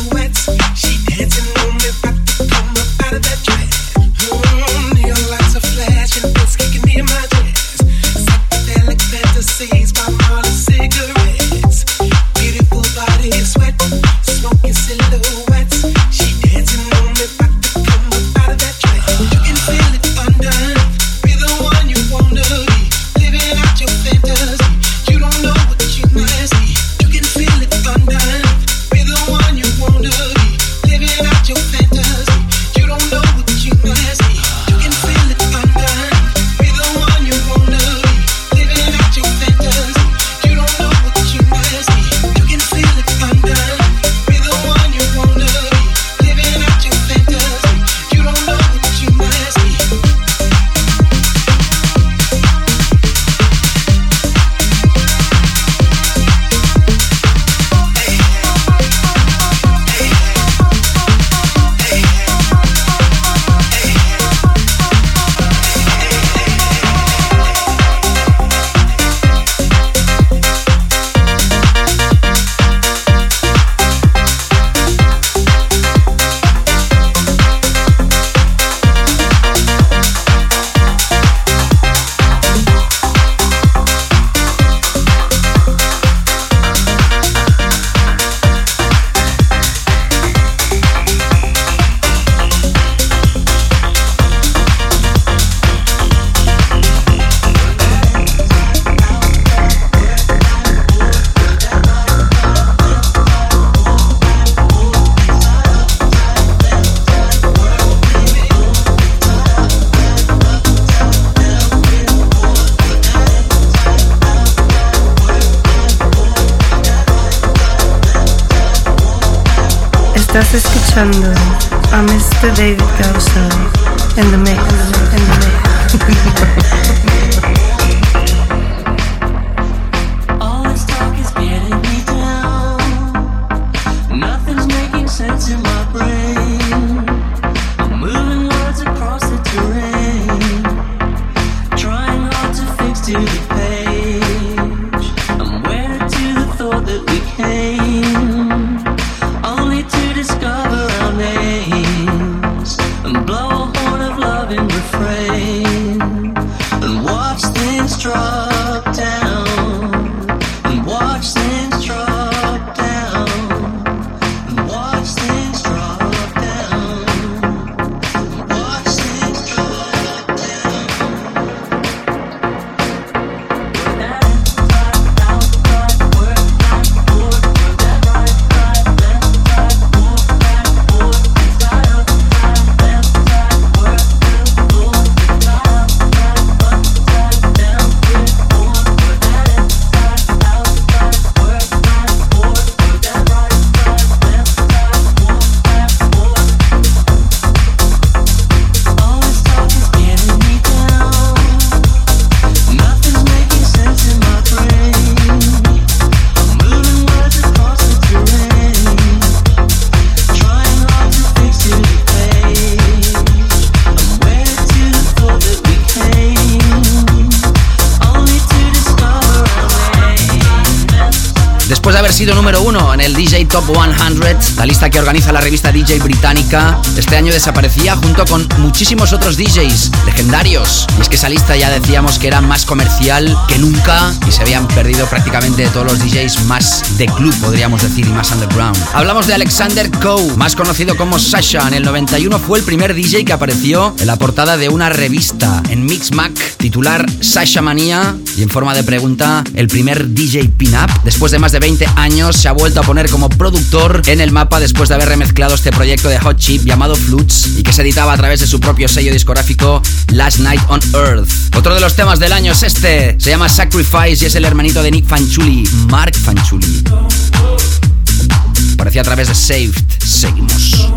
Sunday, I Mr. David Gausa in the mix. Top 100, la lista que organiza la revista DJ británica. Este año desaparecía junto con muchísimos otros DJs legendarios. Y es que esa lista ya decíamos que era más comercial que nunca y se habían perdido prácticamente todos los DJs más de club, podríamos decir, y más underground. Hablamos de Alexander Coe, más conocido como Sasha. En el 91 fue el primer DJ que apareció en la portada de una revista en Mixmac titular Sasha Manía y en forma de pregunta, el primer DJ pin-up. Después de más de 20 años se ha vuelto a poner como productor en el mapa después de haber remezclado este proyecto de Hot Chip llamado Flutes y que se editaba a través de su propio sello discográfico Last Night on Earth. Otro de los temas del año es este, se llama Sacrifice y es el hermanito de Nick Fanchuli, Mark Fanchuli. Aparecía a través de Saved. Seguimos.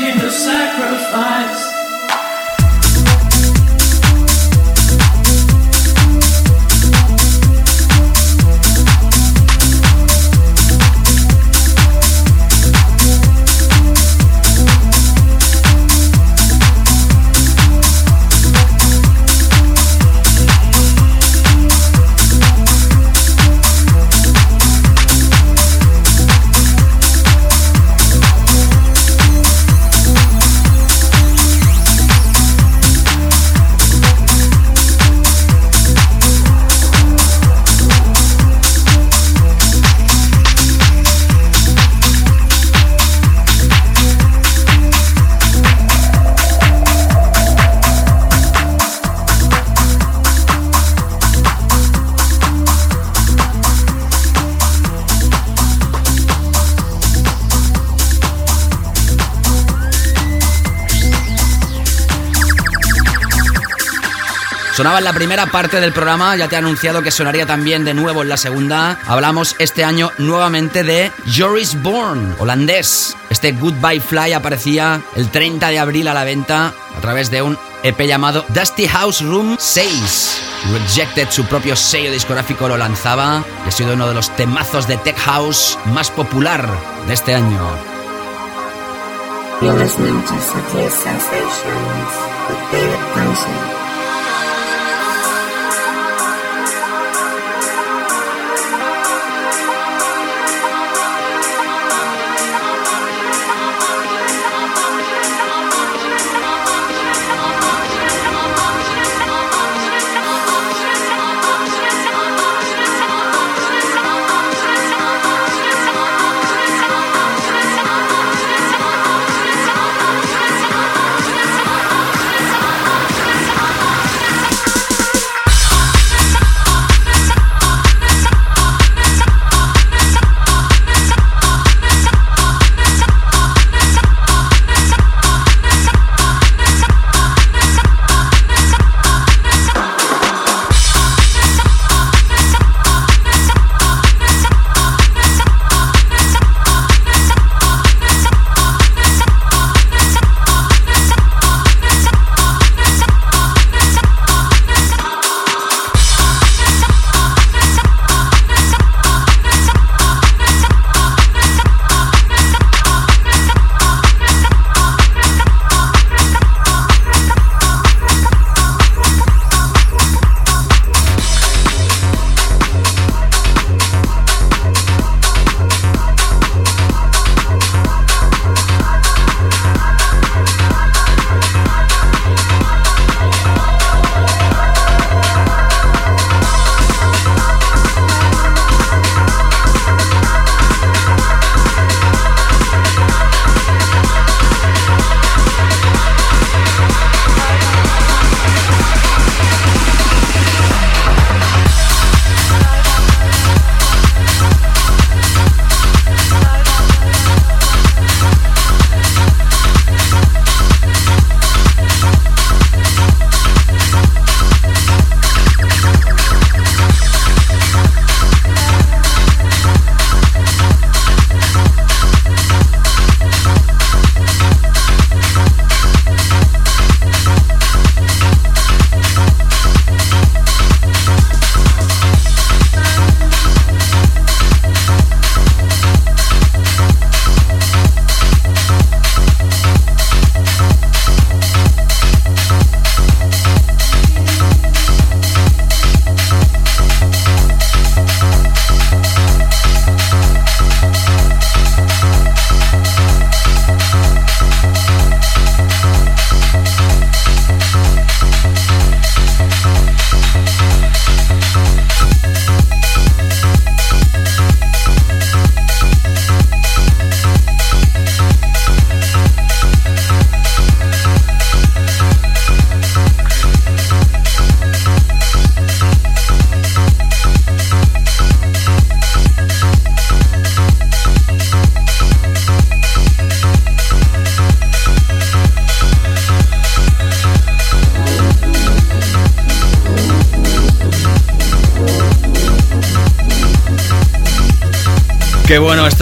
Making a sacrifice. Sonaba en la primera parte del programa, ya te he anunciado que sonaría también de nuevo en la segunda. Hablamos este año nuevamente de Joris Bourne, holandés. Este Goodbye Fly aparecía el 30 de abril a la venta a través de un EP llamado Dusty House Room 6. Rejected, su propio sello discográfico, lo lanzaba y ha sido uno de los temazos de Tech House más popular de este año.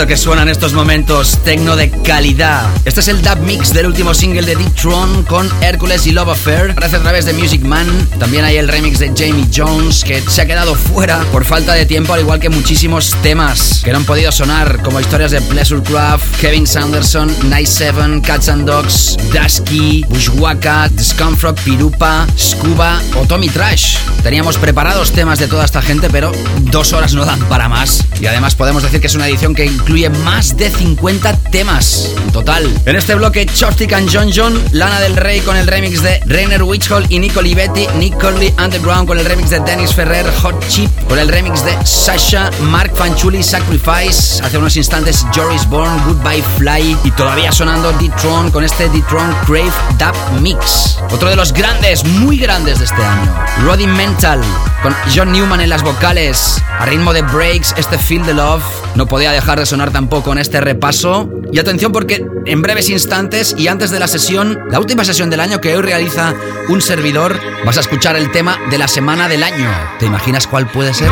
Que suena en estos momentos, tecno de calidad. Este es el dub mix del último single de Deep Tron con Hércules y Love Affair. Aparece a través de Music Man. También hay el remix de Jamie Jones que se ha quedado fuera por falta de tiempo, al igual que muchísimos temas que no han podido sonar, como historias de Pleasurecraft, Kevin Sanderson, Nice Seven, Cats and Dogs, Dusky, Bushwaka, Discomfort, Pirupa, Scuba o Tommy Trash. Teníamos preparados temas de toda esta gente, pero dos horas no dan para más. Y además podemos decir que es una edición que incluye más de 50 temas en total. En este bloque, Chopstick and John John, Lana del Rey con el remix de Rainer Witchhall y Nico Livetti, Nick Curly Underground con el remix de Dennis Ferrer, Hot Chip con el remix de Sasha, Mark Fanchuli, Sacrifice, hace unos instantes Joris Bourne, Goodbye Fly y todavía sonando D-Tron con este D-Tron Crave Dub Mix. Otro de los grandes, muy grandes de este año. Roddy Mental con John Newman en las vocales, a ritmo de breaks, este Feel the Love. No podía dejar de sonar tampoco en este repaso. Y atención porque en breves instantes y antes de la sesión, la última sesión del año que hoy realiza un servidor, vas a escuchar el tema de la semana del año. ¿Te imaginas cuál puede ser?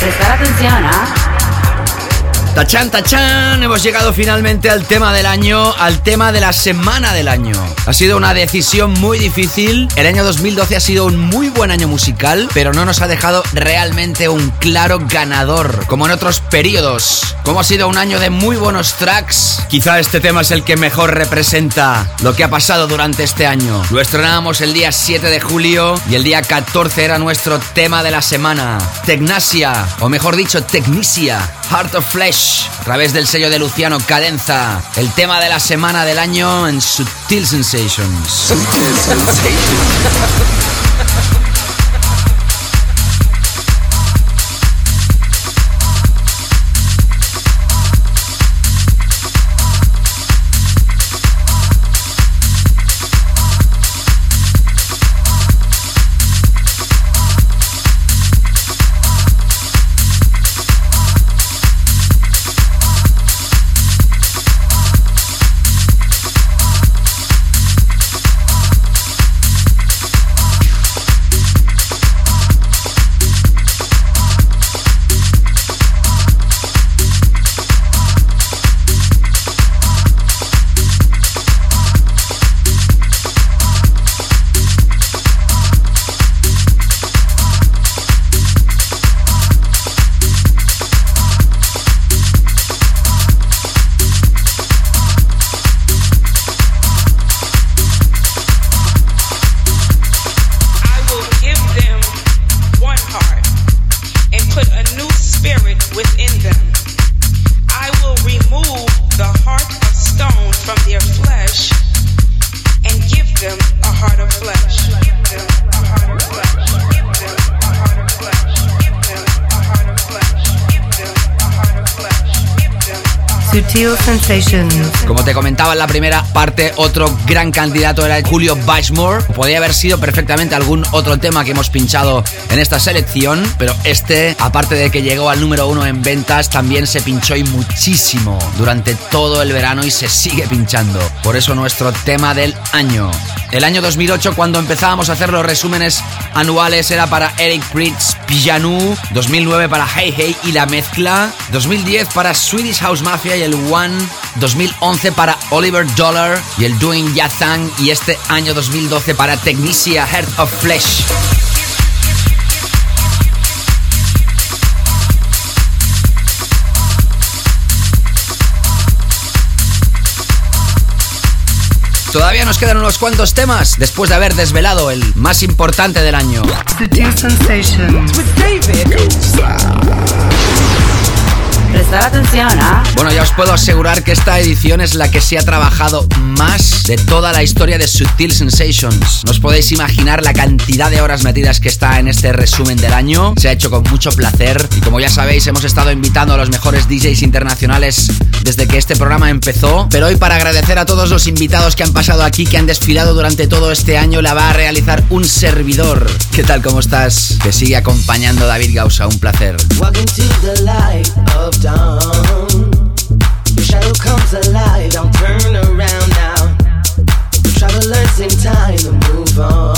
Prestar atención, ¿ah? Tachan, tachan, hemos llegado finalmente al tema del año, al tema de la semana del año. Ha sido una decisión muy difícil. El año 2012 ha sido un muy buen año musical, pero no nos ha dejado realmente un claro ganador, como en otros periodos. Como ha sido un año de muy buenos tracks, quizá este tema es el que mejor representa lo que ha pasado durante este año. Lo estrenábamos el día 7 de julio y el día 14 era nuestro tema de la semana. Tecnasia, o mejor dicho, Tecnisia, Heart of Flesh, a través del sello de Luciano Cadenza. El tema de la semana del año en Sutil Sensations. Sutil Sensations. Como te comentaba en la primera parte, otro gran candidato era Julio Bashmore. Podría haber sido perfectamente algún otro tema que hemos pinchado en esta selección, pero este, aparte de que llegó al número uno en ventas, también se pinchó y muchísimo durante todo el verano y se sigue pinchando. Por eso nuestro tema del año. El año 2008, cuando empezábamos a hacer los resúmenes anuales, era para Eric Pritz Pijanou, 2009 para Hey Hey y la mezcla, 2010 para Swedish House Mafia y el One, 2011 para Oliver Dollar y el Doing Yazang y este año 2012 para Technicia Heart of Flesh. Todavía nos quedan unos cuantos temas después de haber desvelado el más importante del año. Prestar atención, ¿ah? Bueno, ya os puedo asegurar que esta edición es la que se ha trabajado más de toda la historia de Sutil Sensations. No os podéis imaginar la cantidad de horas metidas que está en este resumen del año. Se ha hecho con mucho placer y como ya sabéis hemos estado invitando a los mejores DJs internacionales desde que este programa empezó. Pero hoy para agradecer a todos los invitados que han pasado aquí, que han desfilado durante todo este año, la va a realizar un servidor. ¿Qué tal? ¿Cómo estás? Te sigue acompañando David Gausa. Un placer. time to move on.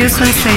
Sensations. Sutil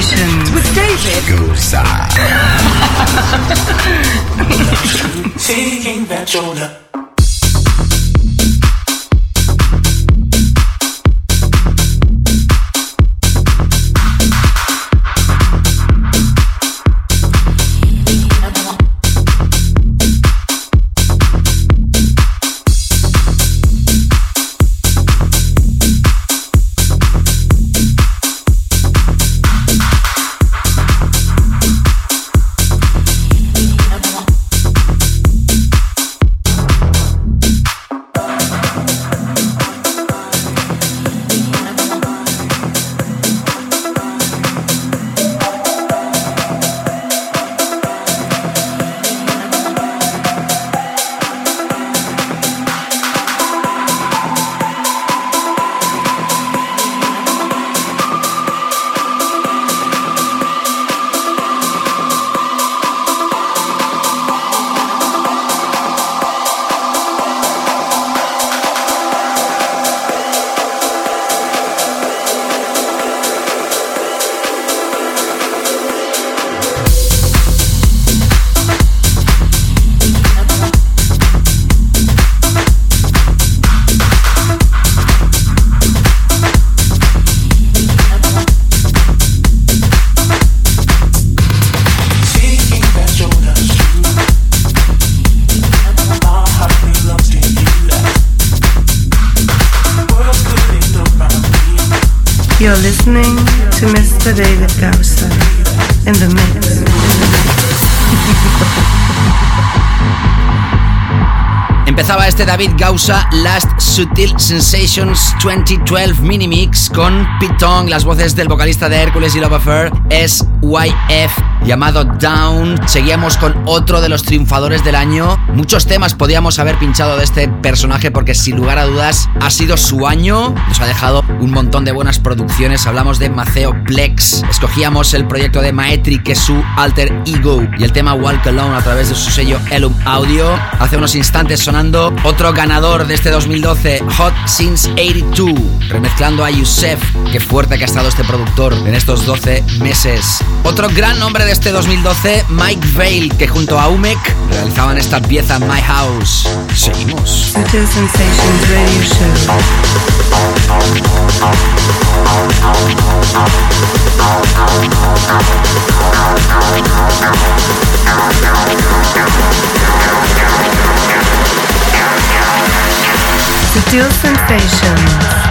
Este David Gausa Last Sutil Sensations 2012 mini mix con Pete Tong, las voces del vocalista de Hércules y Love Affair, SYF, llamado Down. Seguíamos con otro de los triunfadores del año. Muchos temas podíamos haber pinchado de este personaje porque sin lugar a dudas ha sido su año. Nos ha dejado un montón de buenas producciones. Hablamos de Maceo Plex. Escogíamos el proyecto de Maetri, que es su alter ego, y el tema Walk Alone a través de su sello Elum Audio. Hace unos instantes sonando otro ganador de este 2012, Hot Since 82, remezclando a Yusef. Qué fuerte que ha estado este productor en estos 12 meses. Otro gran nombre de este 2012, Mike Vale, que junto a Umek realizaban esta pieza My House. Seguimos. Sutil Sensations.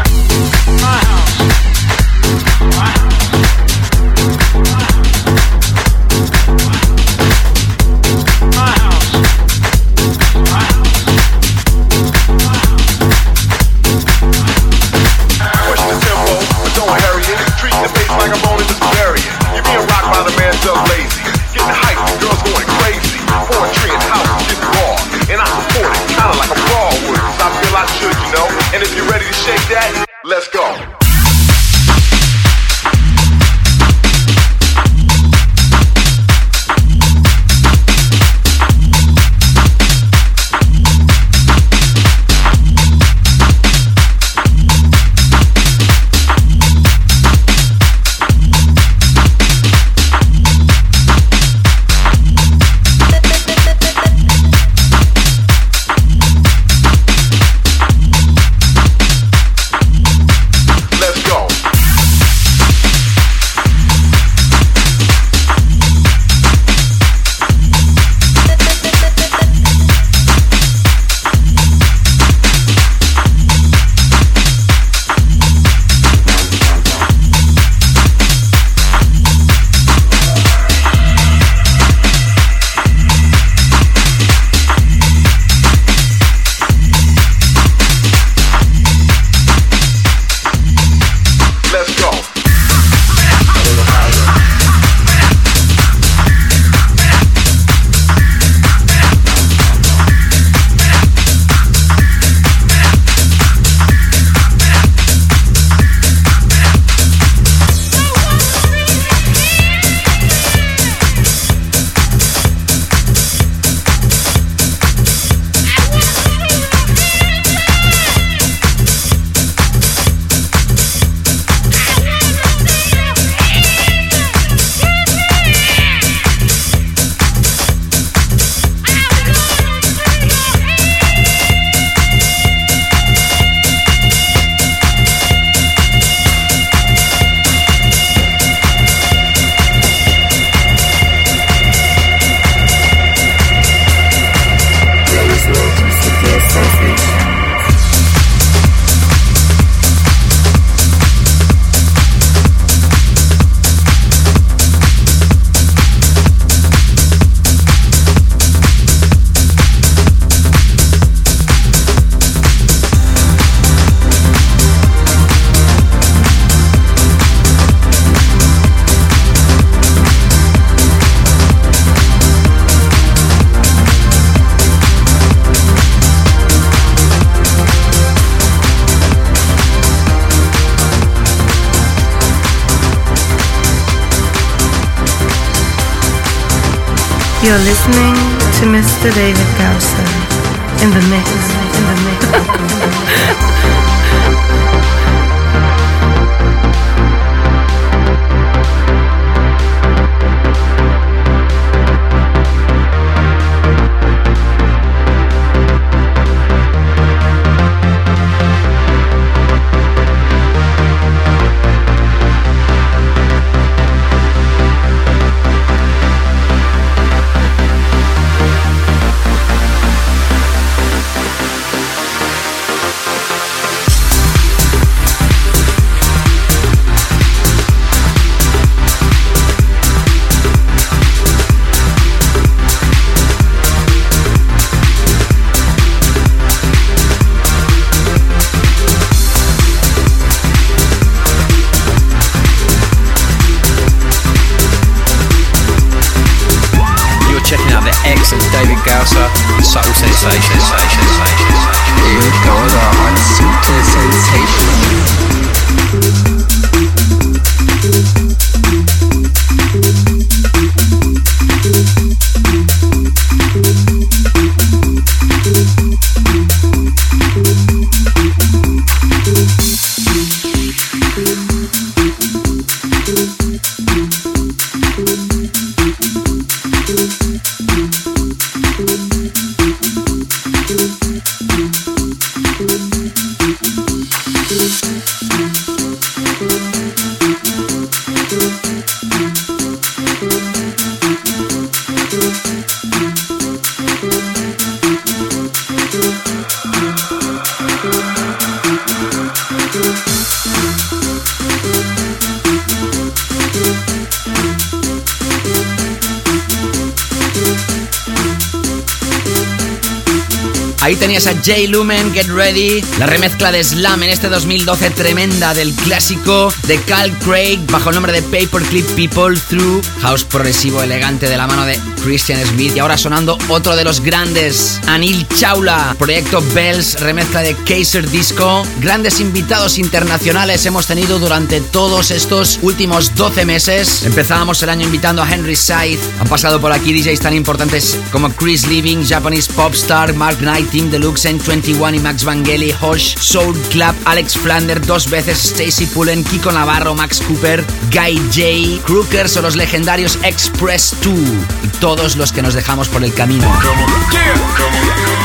Ahí tenías a Jay Lumen, Get Ready, la remezcla de Slam en este 2012 tremenda del clásico de Cal Craig bajo el nombre de Paperclip People Through, house progresivo elegante de la mano de Christian Smith y ahora sonando otro de los grandes, Anil Chaula, proyecto Bells, remezcla de Kaiser Disco, grandes invitados internacionales hemos tenido durante todos estos últimos 12 meses. Empezábamos el año invitando a Henry Scythe, han pasado por aquí DJs tan importantes como Chris Living, Japanese Popstar, Mark Knight, Team Deluxe, N21 y Max Vangeli, Hosh, Soul Club, Alex Flander, dos veces Stacy Pullen, Kiko Navarro, Max Cooper, Guy J, Crookers o los legendarios Express 2 y todos los que nos dejamos por el camino.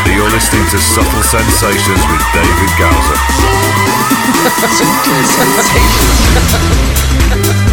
You're listening to Subtle Sensations with David Gausser. *laughs*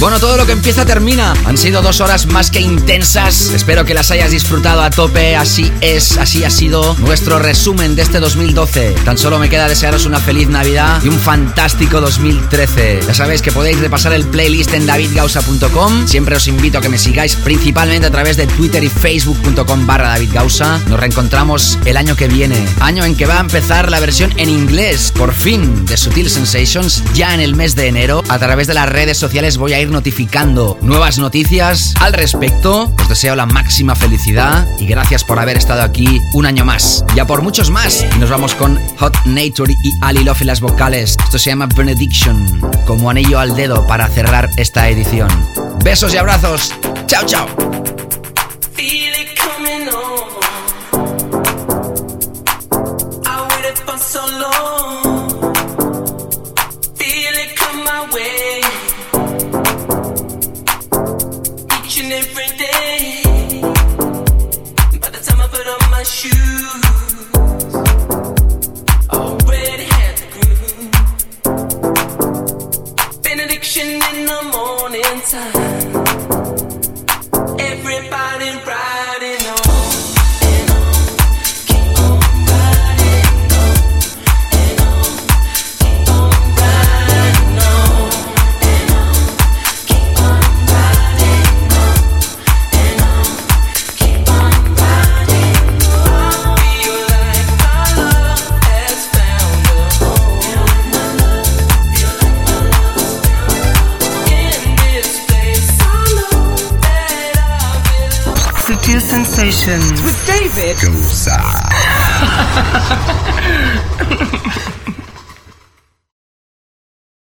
Bueno, todo lo que empieza termina. Han sido dos horas más que intensas. Espero que las hayas disfrutado a tope. Así es, así ha sido nuestro resumen de este 2012. Tan solo me queda desearos una feliz Navidad y un fantástico 2013. Ya sabéis que podéis repasar el playlist en davidgausa.com. Siempre os invito a que me sigáis principalmente a través de Twitter y facebook.com barra davidgausa. Nos reencontramos el año que viene. Año en que va a empezar la versión en inglés, por fin, de Sutil Sensations, ya en el mes de enero. A través de las redes sociales voy a ir notificando nuevas noticias al respecto. Os deseo la máxima felicidad y gracias por haber estado aquí un año más. Ya por muchos más. Nos vamos con Hot Nature y Ali Love las vocales. Esto se llama Benediction, como anillo al dedo para cerrar esta edición. Besos y abrazos. Chao, chao. Sensations with David Gosa.